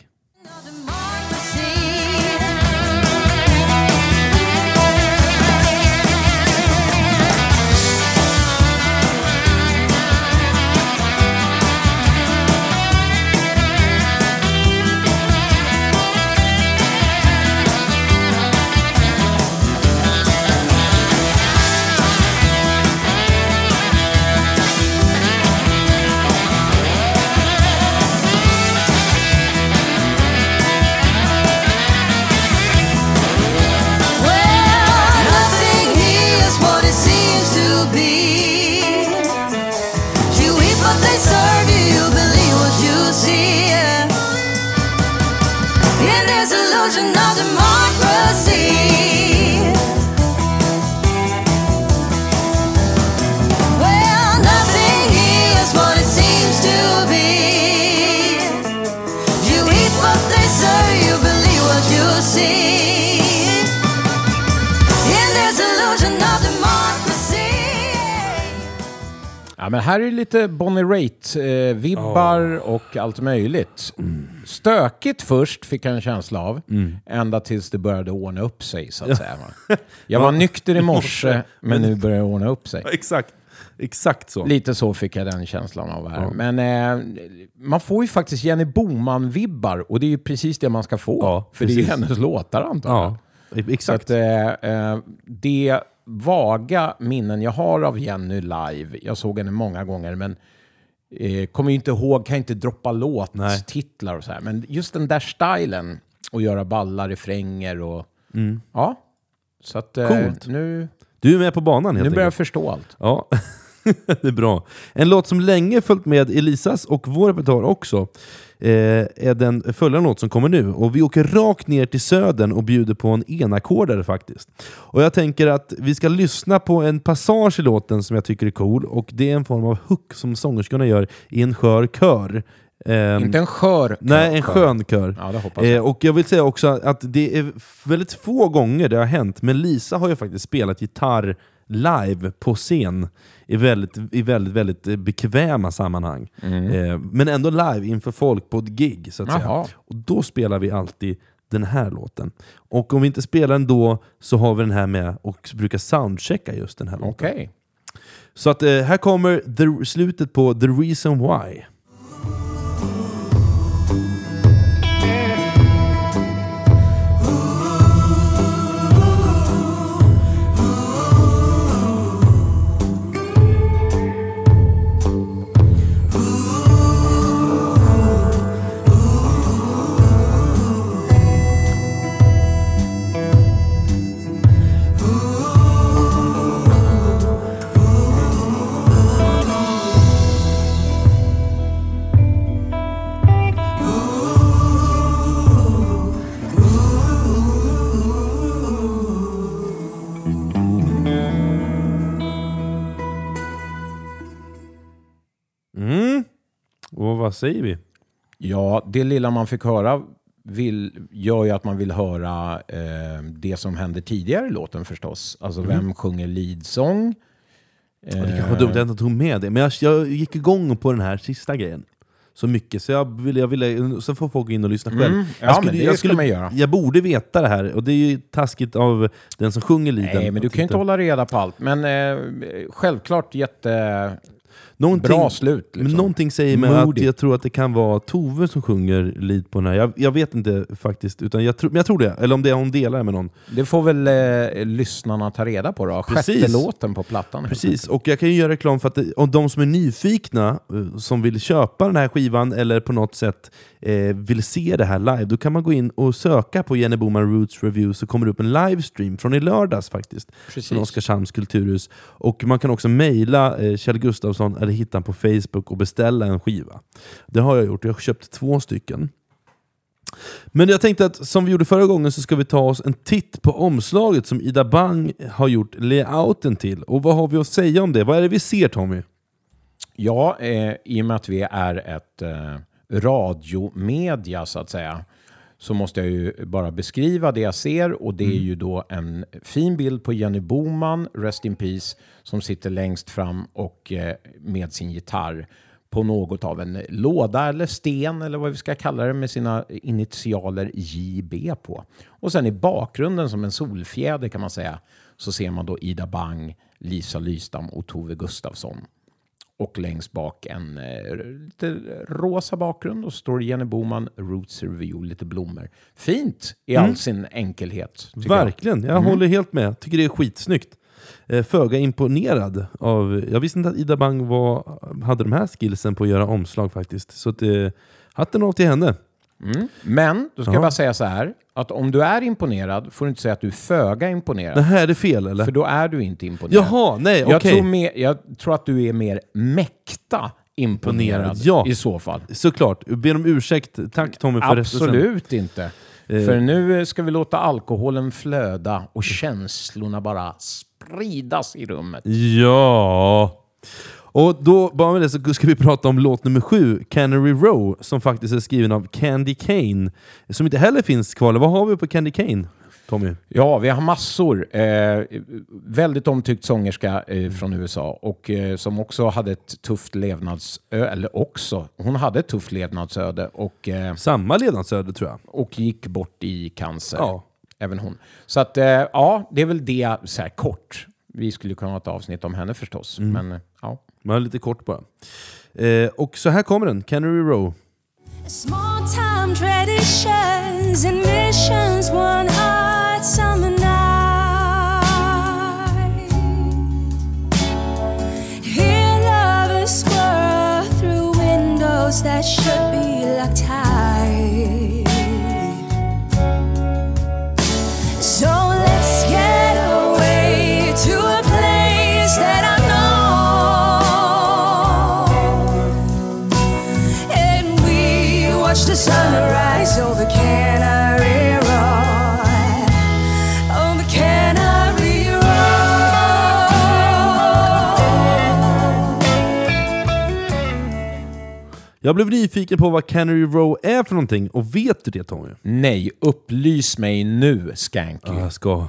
Speaker 2: men här är lite Bonnie Raitt-vibbar och allt möjligt. Stökigt först, fick jag en känsla av. Ända tills det började ordna upp sig, så att säga. Jag var nykter i morse, men nu börjar det ordna upp sig.
Speaker 1: Exakt. Exakt så.
Speaker 2: Lite så fick jag den känslan av här. Men eh, man får ju faktiskt Jenny Boman-vibbar och det är ju precis det man ska få.
Speaker 1: Ja,
Speaker 2: för det är ju
Speaker 1: precis.
Speaker 2: hennes låtar antar jag.
Speaker 1: Ja,
Speaker 2: Så
Speaker 1: exakt.
Speaker 2: att, eh, eh, det vaga minnen jag har av Jenny live, jag såg henne många gånger, men eh, kommer ju inte ihåg, kan inte droppa låttitlar och så här. Men just den där stilen, och göra balla refränger och... Ja. Så att eh,
Speaker 1: Coolt.
Speaker 2: nu,
Speaker 1: Du är med på banan helt
Speaker 2: nu börjar jag
Speaker 1: enkelt.
Speaker 2: förstå allt.
Speaker 1: Ja, det är bra. En låt som länge följt med Elisas och vår repertoar också eh, är den följande låt som kommer nu. Och vi åker rakt ner till södern och bjuder på en enackordare faktiskt. Och jag tänker att vi ska lyssna på en passage i låten som jag tycker är cool och det är en form av hook som sångerskorna gör i en skör kör. Ehm,
Speaker 2: Inte en skör
Speaker 1: Nej, en
Speaker 2: kör.
Speaker 1: skön kör.
Speaker 2: Ja, det hoppas jag.
Speaker 1: Eh, och jag vill säga också att det är väldigt få gånger det har hänt, men Lisa har ju faktiskt spelat gitarr live på scen i väldigt, i väldigt, väldigt eh, bekväma sammanhang. Eh, men ändå live inför folk på ett gig, så att säga. Och då spelar vi alltid den här låten. Och om vi inte spelar den då så har vi den här med och brukar soundchecka just den här låten.
Speaker 2: Okej.
Speaker 1: Så att eh, här kommer the, slutet på The Reason Why. Vad säger vi?
Speaker 2: Ja, det lilla man fick höra vill, gör ju att man vill höra eh, det som hände tidigare i låten förstås. Alltså vem sjunger leadsång?
Speaker 1: Ja, Det kanske var dumt att jag inte tog med det, men jag, jag gick igång på den här sista grejen. Så mycket, så jag ville, jag ville, så får folk gå in och lyssna själv.
Speaker 2: Mm, ja,
Speaker 1: jag
Speaker 2: ska man göra.
Speaker 1: Jag borde veta det här, och det är ju taskigt av den som sjunger leaden.
Speaker 2: Nej, men du kan ju inte hålla reda på allt. Men eh, självklart jättebra
Speaker 1: Någonting-
Speaker 2: slut. Liksom.
Speaker 1: Men någonting säger mig att jag tror att det kan vara Tove som sjunger lead på den här. Jag, jag vet inte faktiskt, utan jag, tror- men jag tror det. Eller om det är hon delar med någon.
Speaker 2: Det får väl eh, lyssnarna ta reda på då. Sjätte låten på plattan.
Speaker 1: Precis, och jag kan ju göra reklam för att det, om de som är nyfikna, eh, som vill köpa den här skivan eller på något sätt eh, vill se det här live, då kan man gå in och söka på Jenny Boman Roots Review så kommer det upp en livestream från i lördags faktiskt.
Speaker 2: Precis.
Speaker 1: Från Oskarshamns kulturhus. Och man kan också mejla eh, Kjell Gustafsson eller hitta honom på Facebook och beställa en skiva. Det har jag gjort, jag har köpt två stycken. Men jag tänkte att som vi gjorde förra gången så ska vi ta oss en titt på omslaget som Ida Bang har gjort layouten till. Och vad har vi att säga om det? Vad är det vi ser Tommy?
Speaker 2: Ja, eh, i och med att vi är ett eh, radiomedia så att säga, så måste jag ju bara beskriva det jag ser och det är ju då en fin bild på Jenny Boman, Rest in Peace, som sitter längst fram och eh, med sin gitarr på något av en låda eller sten eller vad vi ska kalla det med sina initialer JB på. Och sen i bakgrunden som en solfjäder kan man säga så ser man då Ida Bang, Lisa Lystam och Tove Gustafsson. Och längst bak en eh, lite rosa bakgrund och står Jenny Boman, Roots Review, lite blommor. Fint i all sin enkelhet. tycker jag.
Speaker 1: Verkligen, jag håller helt med. Tycker det är skitsnyggt. Eh, Föga imponerad av... Jag visste inte att Ida Bang var, hade de här skillsen på att göra omslag faktiskt. Så att, eh, hatten av till henne.
Speaker 2: Mm. Men då ska
Speaker 1: Ja.
Speaker 2: jag bara säga så här, att om du är imponerad får du inte säga att du är föga imponerad.
Speaker 1: Det här är fel eller?
Speaker 2: För då är du inte imponerad.
Speaker 1: Jaha, nej okej.
Speaker 2: jag, tror mer, jag tror att du är mer mäkta imponerad
Speaker 1: ja.
Speaker 2: i så fall.
Speaker 1: Såklart. Ber om ursäkt. Tack Tommy för rättelsen.
Speaker 2: Absolut inte.
Speaker 1: Eh.
Speaker 2: För nu ska vi låta alkoholen flöda och känslorna bara spridas i rummet.
Speaker 1: Ja. Och då, bara med det, så ska vi prata om låt nummer sju, Canary Row, som faktiskt är skriven av Candy Kane. Som inte heller finns kvar. Vad har vi på Candy Kane? Tommy?
Speaker 2: Ja, vi har massor. Eh, väldigt omtyckt sångerska eh, från USA och eh, som också hade ett tufft levnadsöde, eller också, hon hade ett tufft levnadsöde och, eh,
Speaker 1: Samma levnadsöde tror jag.
Speaker 2: och gick bort i cancer.
Speaker 1: Ja.
Speaker 2: Även hon. Så att, eh, ja, det är väl det så här kort. Vi skulle kunna ha ett avsnitt om henne förstås, men eh.
Speaker 1: Men lite kort bara. Eh, och så här kommer den, Canary Row.
Speaker 5: Small time traditions and missions, one hot summer night. Hear lovers squirrel through windows that should
Speaker 1: Jag blev nyfiken på vad Canary Row är för någonting, och vet du det Tommy?
Speaker 2: Nej, upplys mig nu, Skanky.
Speaker 1: Ja, Jag ska.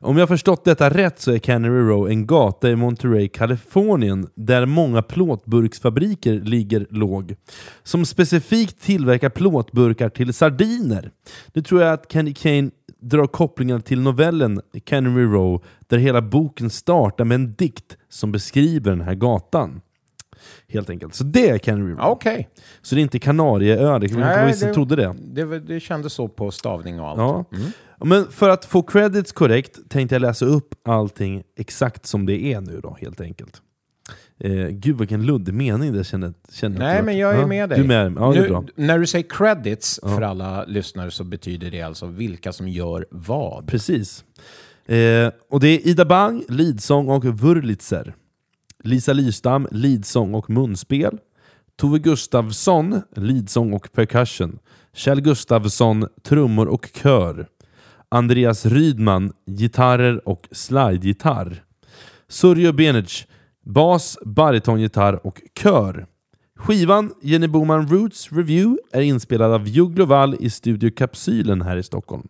Speaker 1: Om jag förstått detta rätt så är Canary Row en gata i Monterey, Kalifornien där många plåtburksfabriker ligger låg. Som specifikt tillverkar plåtburkar till sardiner. Nu tror jag att Candy Kane drar kopplingar till novellen Canary Row där hela boken startar med en dikt som beskriver den här gatan. Helt enkelt. Så det är Canary.
Speaker 2: Ja, Okej.
Speaker 1: Så det är inte Kanarieö, det
Speaker 2: Nej,
Speaker 1: vissa trodde det.
Speaker 2: Det, var- det kändes så på stavning och allt.
Speaker 1: Ja. Men för att få credits korrekt tänkte jag läsa upp allting exakt som det är nu då, helt enkelt. Eh, gud vilken luddig mening det känner, känner
Speaker 2: Nej, men jag är
Speaker 1: ja,
Speaker 2: med dig.
Speaker 1: Du med? Ja,
Speaker 2: nu. När du säger credits för alla lyssnare så betyder det alltså vilka som gör vad.
Speaker 1: Precis. Eh, och det är Ida Bang, lidsång och Wurlitzer. Lisa Lystam, lidsång och munspel. Tove Gustafsson, lidsång och percussion. Kjell Gustafsson, trummor och kör. Andreas Rydman, gitarrer och slidegitarr. Surjo Benic, bas, baritongitarr och kör. Skivan Jenny Boman Roots Review är inspelad av Juglo Wall i Studio Kapsylen här i Stockholm.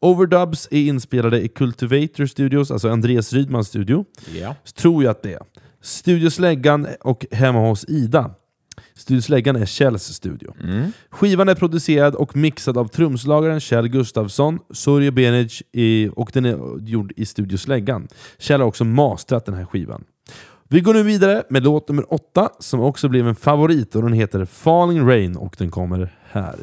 Speaker 1: Overdubs är inspelade i Cultivator Studios, alltså Andreas Rydmans studio. Så tror jag att det är. Studio Släggan och hemma hos Ida. Studio Släggan är Kjells studio. Skivan är producerad och mixad av trumslagaren Kjell Gustafsson, Surjo Benic i, och den är gjord i Studio Släggan. Kjell har också mastrat den här skivan. Vi går nu vidare med låt nummer åtta som också blev en favorit och den heter Falling Rain och den kommer här.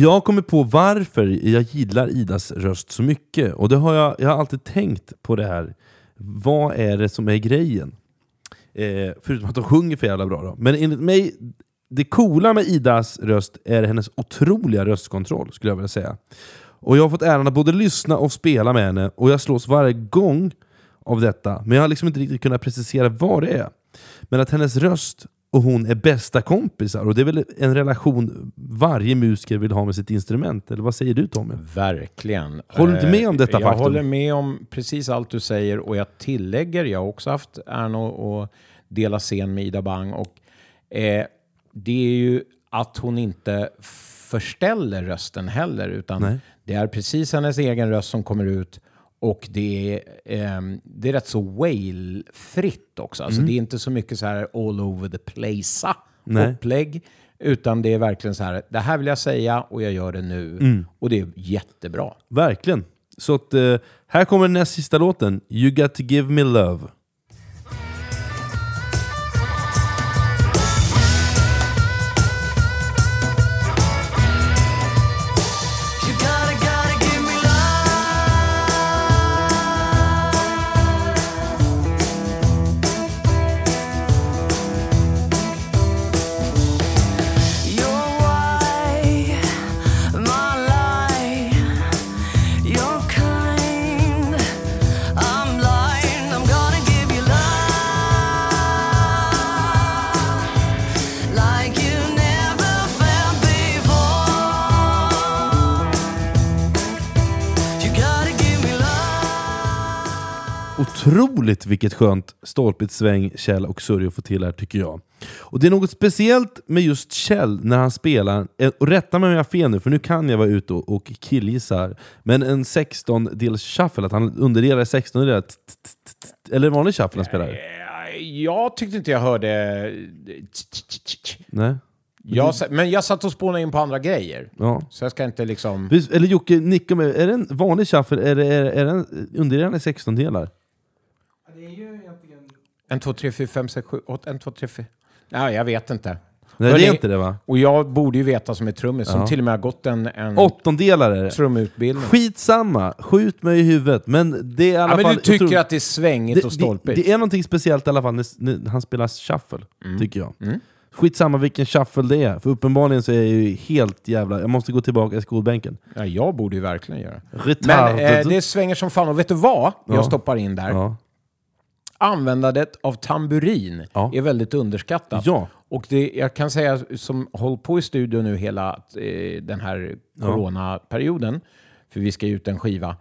Speaker 1: Jag kommer på varför jag gillar Idas röst så mycket. Och det har jag, jag har alltid tänkt på det här. Vad är det som är grejen? Eh, förutom att hon sjunger för jävla bra då. Men enligt mig, det coola med Idas röst är hennes otroliga röstkontroll, skulle jag vilja säga. Och jag har fått äran att både lyssna och spela med henne, och jag slås varje gång av detta. Men jag har liksom inte riktigt kunnat precisera vad det är. Men att hennes röst och hon är bästa kompisar, och det är väl en relation varje musiker vill ha med sitt instrument? Eller vad säger du Tommy?
Speaker 2: Verkligen.
Speaker 1: Håller du inte med om
Speaker 2: Eh,
Speaker 1: detta
Speaker 2: Jag
Speaker 1: faktum?
Speaker 2: håller med om precis allt du säger och jag tillägger, jag har också haft äran att dela scen med Ida Bang och eh, det är ju att hon inte förställer rösten heller utan
Speaker 1: Nej.
Speaker 2: det är precis hennes egen röst som kommer ut och det är, ehm, det är rätt så wail-fritt också. Alltså det är inte så mycket så här all over the place upplägg. Utan det är verkligen så här, det här vill jag säga och jag gör det nu. Och det är jättebra.
Speaker 1: Verkligen. Så att, eh, här kommer den näst sista låten, You got to give me love. Otroligt vilket skönt stolpigt sväng Kjell och Surjo får till här tycker jag. Och Det är något speciellt med just Kjell när han spelar, eh, och rätta mig om jag har fel nu för nu kan jag vara ute och, och killgissa, men en 16-dels shuffle, att han underdelar 16 delar, eller vanlig shuffle han spelar?
Speaker 2: Eh, Jag tyckte inte jag hörde...
Speaker 1: Nej?
Speaker 2: Jag, men jag satt och spånade in på andra grejer.
Speaker 1: Ja.
Speaker 2: Så jag ska inte liksom...
Speaker 1: Eller Jocke, nicka med, är det en vanlig shuffle, är det, är, är det en underdelad 16 delar?
Speaker 2: En, två, tre, fyra, fem, sex, sju, åtta, en, två, tre, fyra... Nej, jag vet inte.
Speaker 1: Nej det är inte det va?
Speaker 2: Och jag borde ju veta som är trummis, som
Speaker 1: Ja.
Speaker 2: till och med har gått en, en
Speaker 1: Åttondelar är det.
Speaker 2: trumutbildning.
Speaker 1: Skitsamma, skjut mig i huvudet. Men det är i alla
Speaker 2: Ja, men
Speaker 1: fall...
Speaker 2: du tycker
Speaker 1: tror-
Speaker 2: att det är svängigt och
Speaker 1: det,
Speaker 2: stolpigt?
Speaker 1: det, det är någonting speciellt i alla fall när, när han spelar shuffle,
Speaker 2: Mm.
Speaker 1: tycker jag. Skitsamma vilken shuffle det är, för uppenbarligen så är jag ju helt jävla... Jag måste gå tillbaka i skolbänken.
Speaker 2: Ja, jag borde ju verkligen göra. Men
Speaker 1: Retarded.
Speaker 2: eh, det svänger som fan. Och vet du vad
Speaker 1: Ja.
Speaker 2: jag stoppar in där?
Speaker 1: ja.
Speaker 2: Användandet av tamburin
Speaker 1: Ja.
Speaker 2: är väldigt underskattat.
Speaker 1: Ja.
Speaker 2: Och det, jag kan säga som hållit på i studion nu hela eh, den här coronaperioden, för vi ska ge ut en skiva.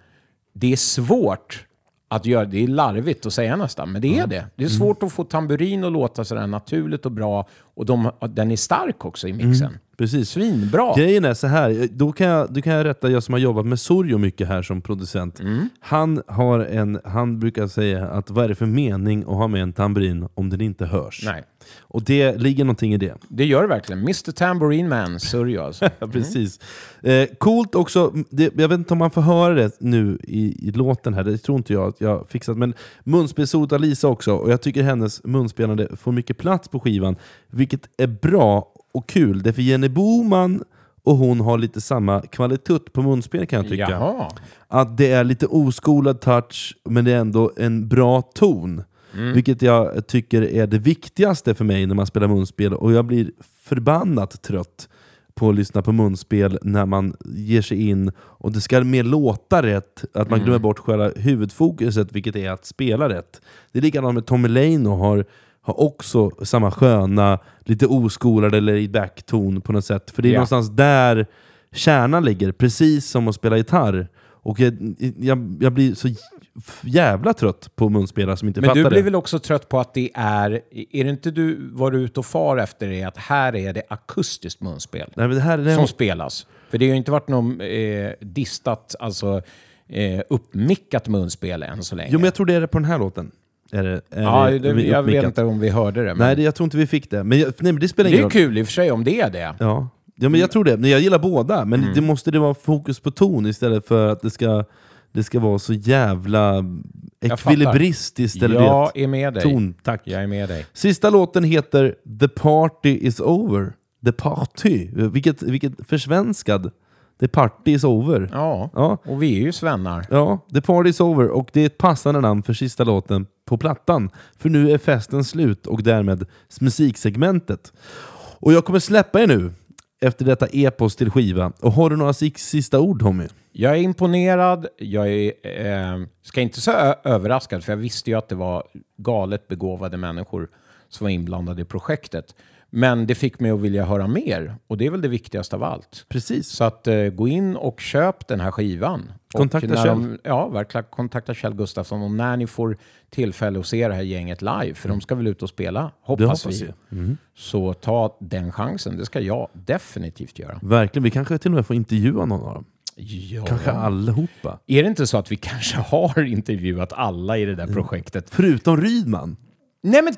Speaker 2: Det är svårt att göra, det är larvigt att säga nästan, men det är det. Det är
Speaker 1: Mm.
Speaker 2: svårt att få tamburin att låta sådär naturligt och bra. Och de, den är stark också i mixen.
Speaker 1: Precis.
Speaker 2: Svinbra!
Speaker 1: Grejen är så här, då kan jag, då kan jag rätta jag som har jobbat med Sorjo mycket här som producent.
Speaker 2: Mm.
Speaker 1: Han, har en, han brukar säga att vad är det för mening att ha med en tamburin om den inte hörs?
Speaker 2: Nej,
Speaker 1: Och det ligger någonting i det.
Speaker 2: det gör det verkligen. Mr Tambourine Man, Surjo alltså.
Speaker 1: Ja, precis. Eh, coolt också, det, jag vet inte om man får höra det nu i, i låten här, det tror inte jag att jag fixat, men munspelsolot av Lisa också, och jag tycker hennes munspelande får mycket plats på skivan, vilket är bra och kul, därför Jenny Boman och hon har lite samma kvalitet på munspel kan jag tycka.
Speaker 2: Jaha.
Speaker 1: Att det är lite oskolad touch, men det är ändå en bra ton. Vilket jag tycker är det viktigaste för mig när man spelar munspel, och jag blir förbannat trött på att lyssna på munspel när man ger sig in och det ska mer låta rätt, att man glömmer bort själva huvudfokuset, vilket är att spela rätt. Det är likadant med Tommy Lane och har, har också samma sköna, lite oskolade laid back-ton på något sätt. För det är
Speaker 2: Ja.
Speaker 1: någonstans där kärnan ligger, precis som att spela gitarr. Och jag, jag, jag blir så jävla trött på munspelare som inte
Speaker 2: Men
Speaker 1: fattar
Speaker 2: du blir
Speaker 1: det.
Speaker 2: väl också trött på att det är... Är det inte du vad du är ute och far efter är att här är det akustiskt munspel
Speaker 1: Nej, men det här, det
Speaker 2: som spelas? För det har ju inte varit någon eh, distat, alltså eh, uppmickat munspel än så länge.
Speaker 1: jo, men jag tror det är det på den här låten. Är det, är
Speaker 2: ja,
Speaker 1: det,
Speaker 2: det,
Speaker 1: är
Speaker 2: jag vet inte om vi hörde det. Men
Speaker 1: Nej, det, jag tror inte vi fick det. Men, jag, nej, men det spelar
Speaker 2: det
Speaker 1: ingen
Speaker 2: är
Speaker 1: roll.
Speaker 2: kul i och för sig om det är det.
Speaker 1: Ja. ja, men jag tror det. Men jag gillar båda. Men
Speaker 2: Mm.
Speaker 1: det måste det vara fokus på ton istället för att det ska, det ska vara så jävla ekvilibristiskt. Eller
Speaker 2: Jag
Speaker 1: vet,
Speaker 2: är med dig.
Speaker 1: ton, tack.
Speaker 2: Jag är med dig.
Speaker 1: Sista låten heter The Party Is Over. The Party. Vilket, vilket försvenskad. The Party Is Over.
Speaker 2: Ja,
Speaker 1: Ja.
Speaker 2: och vi är ju svennar.
Speaker 1: Ja, The Party Is Over och det är ett passande namn för sista låten på plattan. För nu är festen slut och därmed musiksegmentet. Och jag kommer släppa er nu efter detta epos till skiva. Och har du några sista ord Tommy?
Speaker 2: Jag är imponerad. Jag är, eh, ska inte säga överraskad, för jag visste ju att det var galet begåvade människor som var inblandade i projektet. Men det fick mig att vilja höra mer, och det är väl det viktigaste av allt.
Speaker 1: Precis.
Speaker 2: Så att eh, gå in och köp den här skivan.
Speaker 1: Kontakta Kjell.
Speaker 2: De, ja, verkligen. Kontakta Kjell Gustafsson. Och när ni får tillfälle att se det här gänget live, för de ska väl ut och spela, hoppas,
Speaker 1: hoppas
Speaker 2: vi.
Speaker 1: jag.
Speaker 2: Så ta den chansen. Det ska jag definitivt göra.
Speaker 1: Verkligen, vi kanske till och med får intervjua någon av dem.
Speaker 2: Ja.
Speaker 1: Kanske allihopa.
Speaker 2: Är det inte så att vi kanske har intervjuat alla i det där projektet?
Speaker 1: Förutom Rydman.
Speaker 2: Nej men...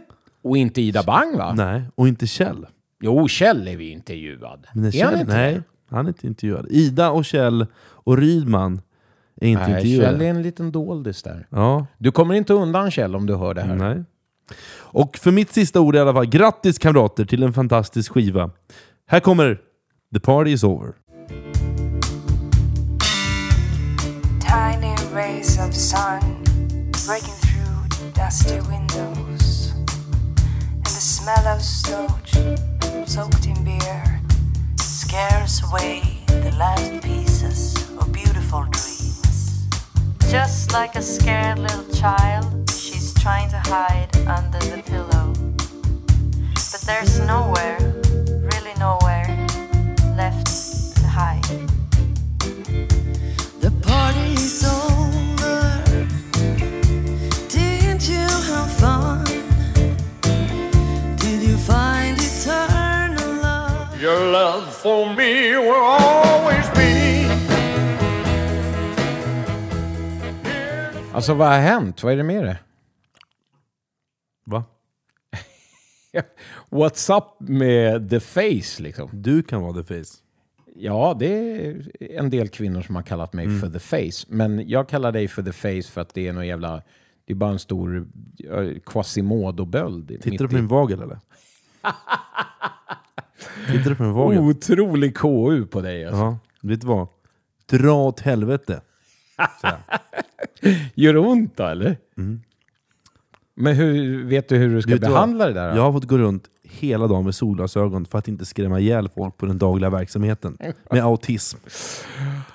Speaker 2: Och inte Ida Bang va?
Speaker 1: Nej, och inte Kjell.
Speaker 2: Jo, Kjell är vi intervjuad.
Speaker 1: Men
Speaker 2: är
Speaker 1: Kjell
Speaker 2: han inte
Speaker 1: nej,
Speaker 2: det?
Speaker 1: han är inte intervjuad. Ida och Kjell och Rydman är inte
Speaker 2: Nej,
Speaker 1: intervjuade.
Speaker 2: Kjell är en liten doldis där.
Speaker 1: Ja,
Speaker 2: Du kommer inte undan Kjell om du hör det här.
Speaker 1: Nej. Och för mitt sista ord i alla fall, grattis kamrater till en fantastisk skiva. Här kommer The Party Is Over.
Speaker 6: Tiny rays of sun breaking through dusty windows, of starch soaked in beer scares away the last pieces of beautiful dreams.
Speaker 5: Just like a scared little child, she's trying to hide under the pillow. But there's nowhere, really nowhere,
Speaker 3: for me will always be.
Speaker 2: Alltså vad har hänt? Vad är det med det?
Speaker 1: Va?
Speaker 2: What's up med the face liksom?
Speaker 1: Du kan vara the face.
Speaker 2: Ja, det är en del kvinnor som har kallat mig
Speaker 1: Mm.
Speaker 2: för the face. Men jag kallar dig för the face för att det är någon jävla... Det är bara en stor eh, Quasimodo-böld.
Speaker 1: Tittar du på min vagel eller? Tittar du på min vagel?
Speaker 2: Otrolig KU på dig alltså.
Speaker 1: Ja, vet du vad? Dra åt helvete.
Speaker 2: Gör det ont då eller? Men hur, vet du hur du ska
Speaker 1: Mm. Vet du vad?
Speaker 2: behandla det där? då?
Speaker 1: Jag har fått gå runt hela dagen med solglasögon för att inte skrämma ihjäl folk på den dagliga verksamheten. Med autism.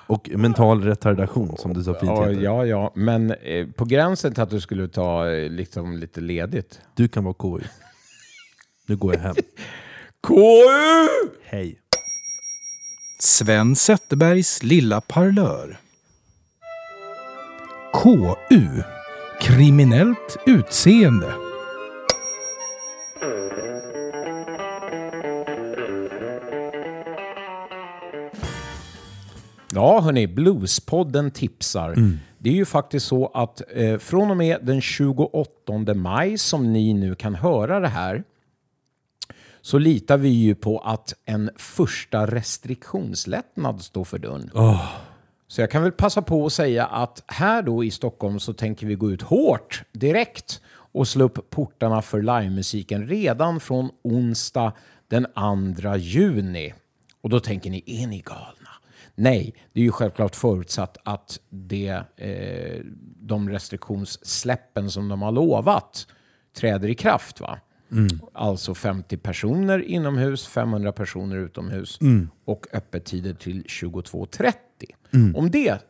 Speaker 1: Och mental retardation som det så fint heter.
Speaker 2: ja, ja, men eh, på gränsen till att du skulle ta eh, liksom lite ledigt.
Speaker 1: Du kan vara KU. Nu går jag hem.
Speaker 2: KU!
Speaker 1: Hej.
Speaker 7: Sven Zetterbergs lilla parlör. KU. Kriminellt utseende.
Speaker 2: Ja, hörni, Bluespodden tipsar.
Speaker 1: Mm.
Speaker 2: Det är ju faktiskt så att eh, från och med den 28 maj, som ni nu kan höra det här, så litar vi ju på att en första restriktionslättnad står för dörren. Så jag kan väl passa på att säga att här då i Stockholm så tänker vi gå ut hårt direkt och slå upp portarna för livemusiken redan från onsdag den 2 juni. Och då tänker ni, är ni galna? Nej, det är ju självklart förutsatt att det, eh, de restriktionssläppen som de har lovat träder i kraft. Va? Alltså 50 personer inomhus, 500 personer utomhus och öppettider till 22.30. Om det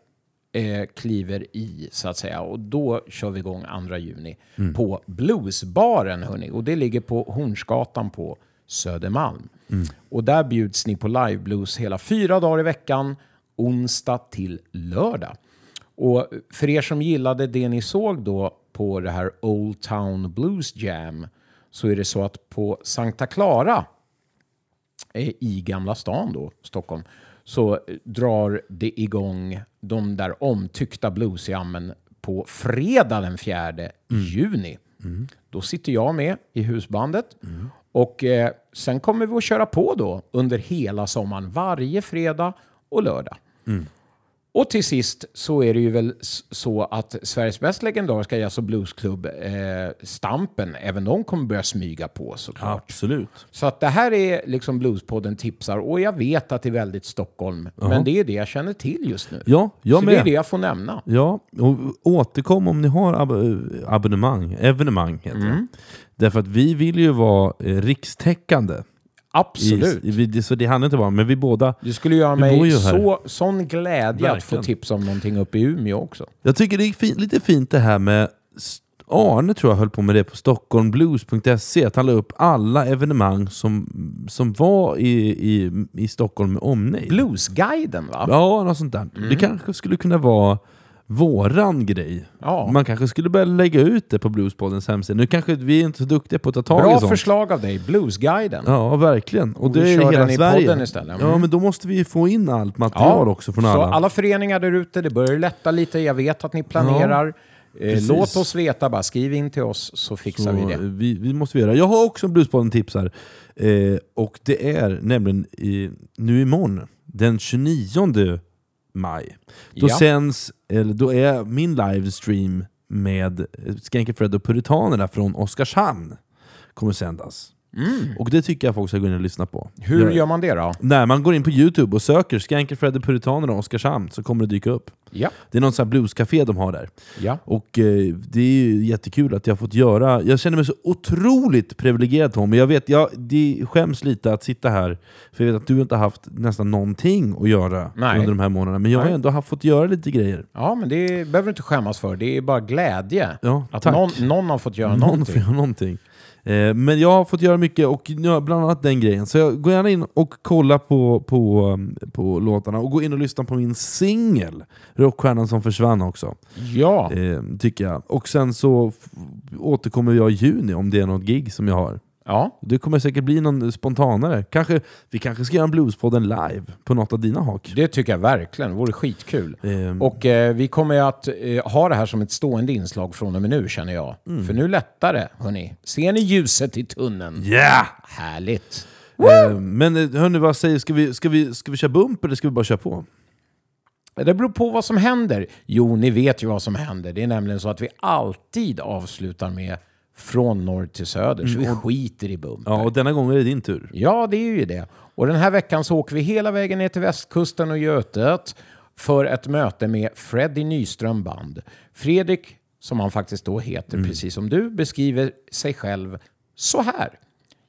Speaker 2: eh, kliver i, så att säga, och då kör vi igång 2 juni på Bluesbaren, hörni. Och det ligger på Hornsgatan på Södermalm. Och där bjuds ni på liveblues hela fyra dagar i veckan, onsdag till lördag. Och för er som gillade det ni såg då på det här Old Town Blues Jam så är det så att på Santa Clara eh, i Gamla stan då, Stockholm, så drar det igång de där omtyckta bluesjammen på fredag den 4 juni. Då sitter jag med i husbandet och eh, sen kommer vi att köra på då under hela sommaren, varje fredag och lördag. Och till sist så är det ju väl så att Sveriges mest legendariska jazz och bluesklubb, eh, Stampen, även de kommer börja smyga på såklart.
Speaker 1: Absolut.
Speaker 2: Så att det här är liksom Bluespodden tipsar och jag vet att det är väldigt Stockholm. Men det är det jag känner till just nu.
Speaker 1: Ja, jag
Speaker 2: så
Speaker 1: med.
Speaker 2: det är det jag får nämna.
Speaker 1: Ja, och återkom om ni har ab- abonnemang, evenemang heter
Speaker 2: Mm.
Speaker 1: det. Därför att vi vill ju vara eh, rikstäckande.
Speaker 2: Absolut.
Speaker 1: I, vi, så det handlar inte bara men vi båda...
Speaker 2: Det skulle göra mig så, sån glädje att få
Speaker 1: Verkligen.
Speaker 2: tips om någonting uppe i Umeå också.
Speaker 1: Jag tycker det är fin, lite fint det här med... Arne tror jag höll på med det på stockholmblues.se, att han la upp alla evenemang som, som var i, i, i Stockholm med omnejd.
Speaker 2: Bluesguiden va?
Speaker 1: Ja, något sånt där. Det kanske skulle kunna vara våran grej.
Speaker 2: Ja.
Speaker 1: Man kanske skulle börja lägga ut det på Bluespoddens hemsida. Nu kanske vi är inte så duktiga på att ta tag i
Speaker 2: Bra
Speaker 1: sånt.
Speaker 2: förslag av dig, Bluesguiden.
Speaker 1: Ja, verkligen. Och,
Speaker 2: Och
Speaker 1: det är hela
Speaker 2: i
Speaker 1: Sverige.
Speaker 2: podden istället. Mm.
Speaker 1: Ja, men då måste vi få in allt material också från
Speaker 2: så
Speaker 1: alla.
Speaker 2: alla föreningar där ute, det börjar lätta lite. Jag vet att ni planerar. Eh,
Speaker 1: precis.
Speaker 2: låt oss veta, bara skriv in till oss så fixar
Speaker 1: Så
Speaker 2: vi det.
Speaker 1: vi, vi måste göra. Jag har också en Bluespodden tips här. Eh, och det är nämligen i, nu imorgon, den 29 maj. Då
Speaker 2: Ja.
Speaker 1: sänds, eller då är min livestream med Skanky Fred och Puritanerna från Oskarshamn kommer sändas. Och det tycker jag folk ska gå in och lyssna på.
Speaker 2: Mm. Hur gör man det då?
Speaker 1: När man går in på Youtube och söker Skanky Fred och Puritanerna och Oskarshamn så kommer det dyka upp.
Speaker 2: Ja.
Speaker 1: Det är något sånt här bluescafé de har där.
Speaker 2: Ja.
Speaker 1: Och eh, det är ju jättekul att jag har fått göra... Jag känner mig så otroligt privilegierad Tommy. Jag vet, jag det skäms lite att sitta här, för jag vet att du inte har haft nästan någonting att göra
Speaker 2: Nej.
Speaker 1: under de här månaderna. Men jag har
Speaker 2: Nej.
Speaker 1: ändå haft fått göra lite grejer.
Speaker 2: ja, men det behöver du inte skämmas för. Det är bara glädje
Speaker 1: Ja,
Speaker 2: att någon, någon har fått göra
Speaker 1: Någon
Speaker 2: någonting.
Speaker 1: får göra någonting. Eh, men jag har fått göra mycket, och bland annat den grejen. Så jag går gärna in och kolla på, på, um, på låtarna, och gå in och lyssna på min singel, Rockstjärnan som försvann också.
Speaker 2: Ja,
Speaker 1: Eh, tycker jag. Och sen så återkommer jag i juni om det är något gig som jag har.
Speaker 2: Ja,
Speaker 1: Det kommer säkert bli någon spontanare. Kanske, vi kanske ska göra en Bluespodden live på något av dina hak.
Speaker 2: det tycker jag verkligen. Det vore skitkul.
Speaker 1: Ehm.
Speaker 2: Och eh, vi kommer ju att eh, ha det här som ett stående inslag från och med nu känner jag.
Speaker 1: Mm.
Speaker 2: För nu lättar det, hörni. Ser ni ljuset i tunneln?
Speaker 1: Yeah!
Speaker 2: Härligt.
Speaker 1: Eh, men eh, hörni, vad säger ska vi, ska, vi, ska vi köra bump eller ska vi bara köra på?
Speaker 2: Det beror på vad som händer. Jo, ni vet ju vad som händer. Det är nämligen så att vi alltid avslutar med från norr till söder, så vi skiter i bumper.
Speaker 1: Mm, Ja, och denna gång är det din tur.
Speaker 2: Ja, det är ju det. Och den här veckan så åker vi hela vägen ner till västkusten och Götet för ett möte med Freddy Nyström Band. Fredrik, som han faktiskt då heter, precis som du, beskriver sig själv så här.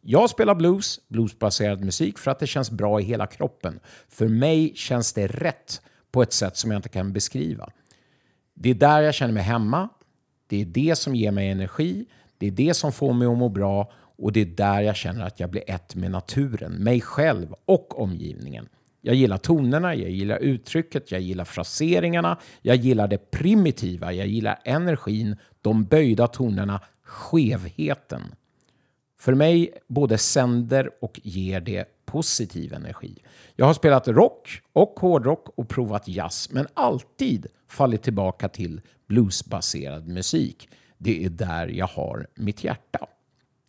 Speaker 2: Jag spelar blues, bluesbaserad musik, för att det känns bra i hela kroppen. För mig känns det rätt på ett sätt som jag inte kan beskriva. Det är där jag känner mig hemma. Det är det som ger mig energi. Det är det som får mig att må bra. Och det är där jag känner att jag blir ett med naturen, mig själv och omgivningen. Jag gillar tonerna, jag gillar uttrycket, jag gillar fraseringarna, jag gillar det primitiva, jag gillar energin, de böjda tonerna, skevheten. För mig både sänder och ger det positiv energi. Jag har spelat rock och hårdrock och provat jazz, men alltid fallit tillbaka till bluesbaserad musik. Det är där jag har mitt hjärta.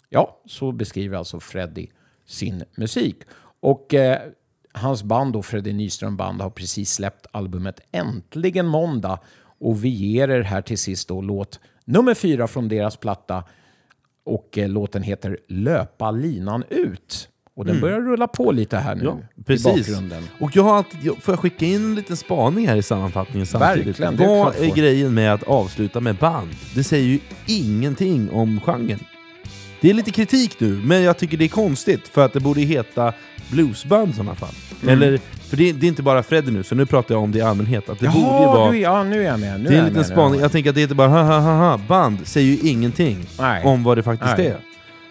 Speaker 2: Ja, så beskriver alltså Freddy sin musik. Och eh, hans band, då, Freddy Nyström Band, har precis släppt albumet Äntligen Måndag. Och vi ger er här till sist då låt nummer fyra från deras platta. Och eh, låten heter Löpa linan ut. Och den börjar rulla på lite här nu
Speaker 1: Mm. Ja,
Speaker 2: i
Speaker 1: precis.
Speaker 2: bakgrunden.
Speaker 1: Och jag har alltid, får jag skicka in en liten spaning här i sammanfattningen samtidigt?
Speaker 2: Verkligen, är
Speaker 1: Vad är
Speaker 2: får.
Speaker 1: grejen med att avsluta med band? Det säger ju ingenting om genren. Det är lite kritik nu, men jag tycker det är konstigt för att det borde heta bluesband i sådana fall.
Speaker 2: Mm.
Speaker 1: Eller, för det, det är inte bara Freddy nu, så nu pratar jag om det i allmänhet. Att det borde
Speaker 2: Jaha,
Speaker 1: vara...
Speaker 2: du, ja, nu är jag med. Nu
Speaker 1: Det är en liten
Speaker 2: är
Speaker 1: spaning. Jag tänker att det heter bara ha ha ha ha band säger ju ingenting
Speaker 2: Nej.
Speaker 1: om vad det faktiskt
Speaker 2: Nej.
Speaker 1: är.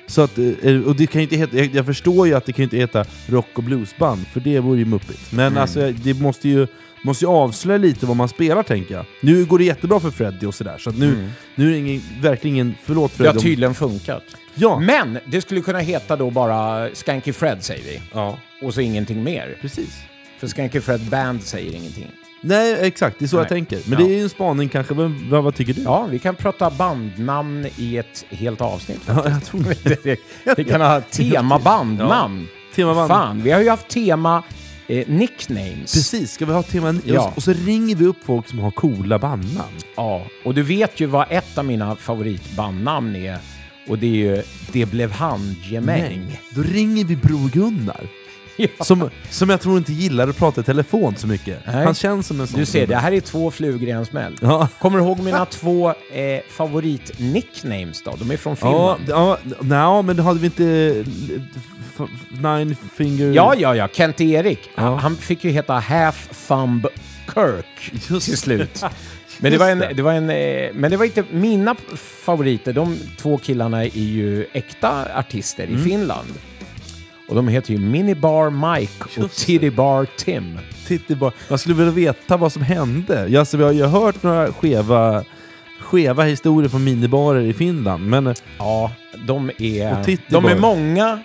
Speaker 1: Så att, eh, och det kan inte heta, jag, jag förstår ju att det kan inte heta rock och bluesband, för det vore ju muppigt. Men
Speaker 2: Mm.
Speaker 1: alltså, det måste ju, måste ju avslöja lite vad man spelar tänker jag. Nu går det jättebra för Freddy och sådär, så att nu, nu är det ingen, verkligen ingen... Förlåt
Speaker 2: Det
Speaker 1: Freddy.
Speaker 2: har
Speaker 1: om-
Speaker 2: tydligen funkat.
Speaker 1: Ja,
Speaker 2: Men det skulle kunna heta då bara Skanky Fred säger vi.
Speaker 1: ja,
Speaker 2: Och så ingenting mer.
Speaker 1: precis.
Speaker 2: För Skanky Fred Band säger ingenting.
Speaker 1: Nej, exakt. Det är så
Speaker 2: Nej.
Speaker 1: jag tänker. Men
Speaker 2: Ja.
Speaker 1: det är ju en spaning kanske. Men, vad, vad tycker du?
Speaker 2: Ja, vi kan prata bandnamn i ett helt avsnitt.
Speaker 1: Ja, jag tror det.
Speaker 2: Vi kan ha tema bandnamn.
Speaker 1: Tema band.
Speaker 2: Fan, vi har ju haft tema eh, nicknames.
Speaker 1: Precis, ska vi ha tema...
Speaker 2: Ja.
Speaker 1: Och så ringer vi upp folk som har coola bandnamn.
Speaker 2: Ja, och du vet ju vad ett av mina favoritbandnamn är. Och det är ju Det blev handgemäng.
Speaker 1: Då ringer vi Bror Gunnar.
Speaker 2: Ja.
Speaker 1: Som, som jag tror inte gillar att prata i telefon så mycket.
Speaker 2: Nej.
Speaker 1: Han känns som en sån
Speaker 2: Du ser, det här är två flugor i en smäll.
Speaker 1: Ja.
Speaker 2: Kommer du ihåg mina två eh, favoritnicknames då? De är från
Speaker 1: Ja,
Speaker 2: Finland.
Speaker 1: ja, nej, men hade vi inte... Nine finger...
Speaker 2: Ja, ja, ja. Kent-Erik.
Speaker 1: Ja.
Speaker 2: Han fick ju heta Half Thumb Kirk
Speaker 1: Just
Speaker 2: till slut. Men det, var en,
Speaker 1: det.
Speaker 2: var en, eh, men det var inte mina favoriter. De två killarna är ju äkta artister
Speaker 1: Mm.
Speaker 2: i Finland. Och de heter ju Minibar Mike och. Tiddy Bar Tim.
Speaker 1: Titti bara. Man skulle vilja veta vad som hände. Ja, alltså, har ju hört några skeva, skeva historier från minibarer i Finland, men...
Speaker 2: Ja, de är, de är
Speaker 1: Bar.
Speaker 2: många.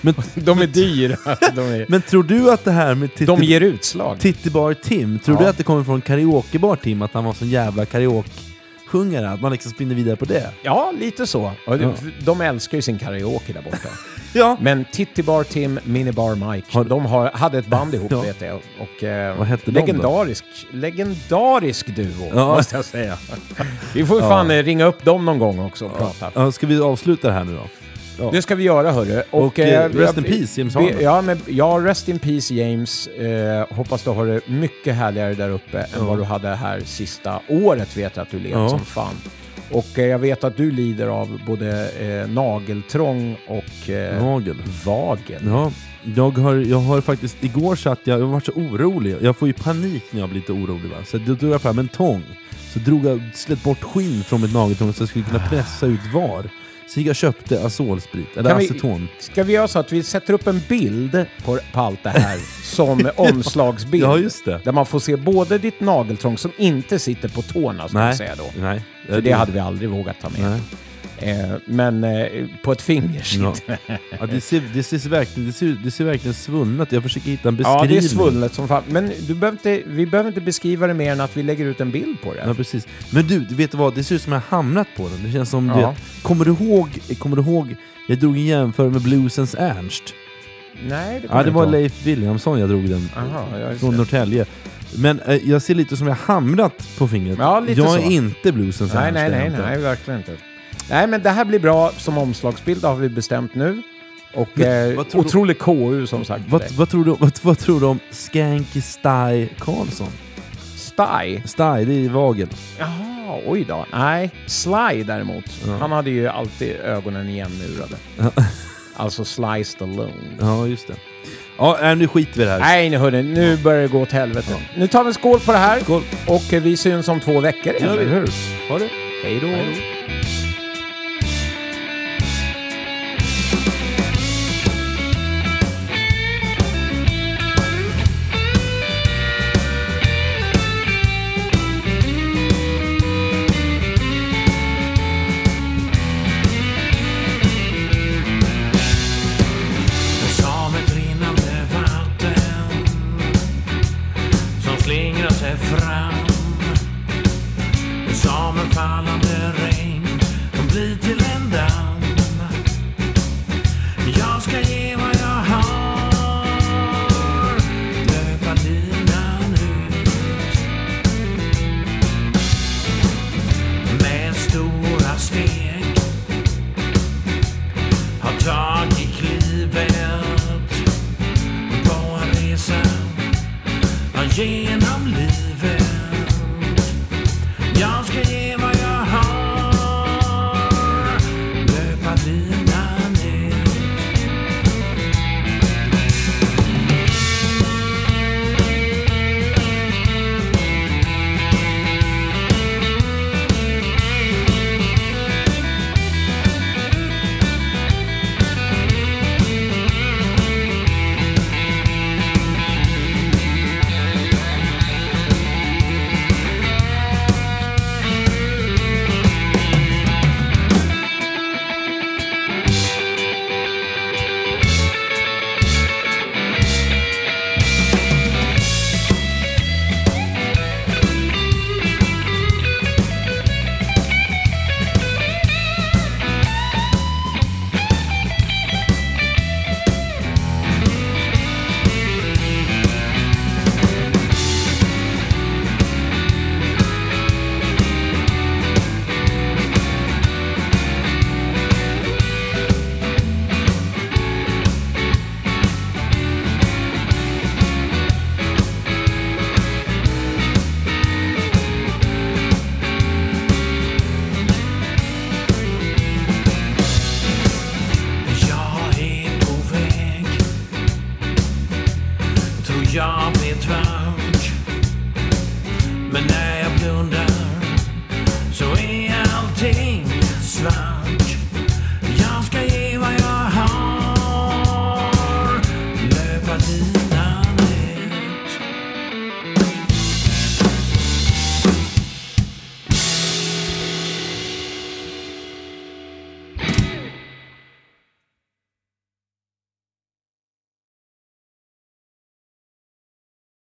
Speaker 1: Men,
Speaker 2: De är dyra. De, är,
Speaker 1: men tror du att det här med Titti,
Speaker 2: de ger utslag.
Speaker 1: Titti Bar Tim, tror
Speaker 2: Ja.
Speaker 1: du att det kommer från karaokebar Tim, att han var sån jävla karaoke-sjungare? Att man liksom spinner vidare på det?
Speaker 2: Ja, lite så.
Speaker 1: Ja.
Speaker 2: de älskar ju sin karaoke där borta.
Speaker 1: Ja.
Speaker 2: Men Titti Bar Tim, Minibar Mike,
Speaker 1: Har-
Speaker 2: de har, hade ett band ihop
Speaker 1: Ja.
Speaker 2: vet jag. Och, eh,
Speaker 1: Vad hette de då?
Speaker 2: legendarisk, legendarisk duo,
Speaker 1: Ja.
Speaker 2: måste jag säga. Vi får ju
Speaker 1: Ja.
Speaker 2: fan eh, ringa upp dem någon gång också och prata.
Speaker 1: Ja, ska vi avsluta det här nu då? Ja.
Speaker 2: Det ska vi göra hörru.
Speaker 1: Och, eh,
Speaker 2: vi-
Speaker 1: rest in peace, James Harden.
Speaker 2: Ja, men, ja, rest in peace James. Eh, hoppas du har det mycket härligare där uppe än vad du hade här sista året vet jag att du led
Speaker 1: Ja.
Speaker 2: som fan. Och eh, jag vet att du lider av både eh, nageltrång och eh,
Speaker 1: Nagel.
Speaker 2: vagel.
Speaker 1: Ja, jag har, jag har faktiskt, igår satt jag, jag var så orolig, jag får ju panik när jag blir lite orolig va. Så då drog jag fram en tång, så drog jag, slet bort skinn från mitt nageltrång så jag skulle kunna pressa ut var. Så jag köpte azolsprit, eller
Speaker 2: Kan vi-
Speaker 1: aceton.
Speaker 2: Ska vi göra så att vi sätter upp en bild på, på allt det här som omslagsbild?
Speaker 1: Ja, just det.
Speaker 2: Där man får se både ditt nageltrång som inte sitter på tårna, ska jag
Speaker 1: Nej,
Speaker 2: säga då.
Speaker 1: nej.
Speaker 2: För det hade vi aldrig vågat ta med.
Speaker 1: Nej.
Speaker 2: Eh, men eh, på ett finger
Speaker 1: Ja.
Speaker 2: sitter
Speaker 1: Ja, det, ser, det, ser verkligen, det, ser, det ser verkligen svullet Jag försöker hitta en
Speaker 2: Ja,
Speaker 1: beskrivning.
Speaker 2: det är svullet som fan. Men du behöver inte, vi behöver inte beskriva det mer än att vi lägger ut en bild på det.
Speaker 1: Ja, precis. Men du, vet du vad? Det ser ut som jag hamnat på den. Det känns som,
Speaker 2: Ja.
Speaker 1: vet, kommer, du ihåg, kommer du ihåg, jag drog en jämförelse med bluesens Ernst.
Speaker 2: Nej, det
Speaker 1: Ja, det var
Speaker 2: jag.
Speaker 1: Leif Williamson jag drog den.
Speaker 2: Aha, ja, just
Speaker 1: från
Speaker 2: det.
Speaker 1: Norrtälje. Men eh, jag ser lite som jag hamrat på fingret.
Speaker 2: Ja, lite
Speaker 1: jag är
Speaker 2: så.
Speaker 1: inte bluesens
Speaker 2: Nej,
Speaker 1: Ernst,
Speaker 2: nej,
Speaker 1: det är
Speaker 2: nej,
Speaker 1: jag
Speaker 2: nej, verkligen inte. Nej, men det här blir bra som omslagsbild, har vi bestämt nu. Och eh,
Speaker 1: du-
Speaker 2: otrolig KU som sagt.
Speaker 1: Vad, vad, tror du, vad, vad tror du om Skanky Sty Karlsson?
Speaker 2: Sty?
Speaker 1: Sty, det är vagel.
Speaker 2: Jaha, oj då. Nej, Sly däremot.
Speaker 1: Ja.
Speaker 2: Han hade ju alltid ögonen igenmurade.
Speaker 1: Ja.
Speaker 2: alltså Sly Stallone.
Speaker 1: Ja, just det. Ja, nu skiter vi i det här.
Speaker 2: Nej, nu hörni, nu börjar det gå åt helvete. Nu tar vi en skål på det här.
Speaker 1: Skål.
Speaker 2: Och eh, vi syns om två veckor igen, eller hur?
Speaker 1: Ha det.
Speaker 2: Hej då.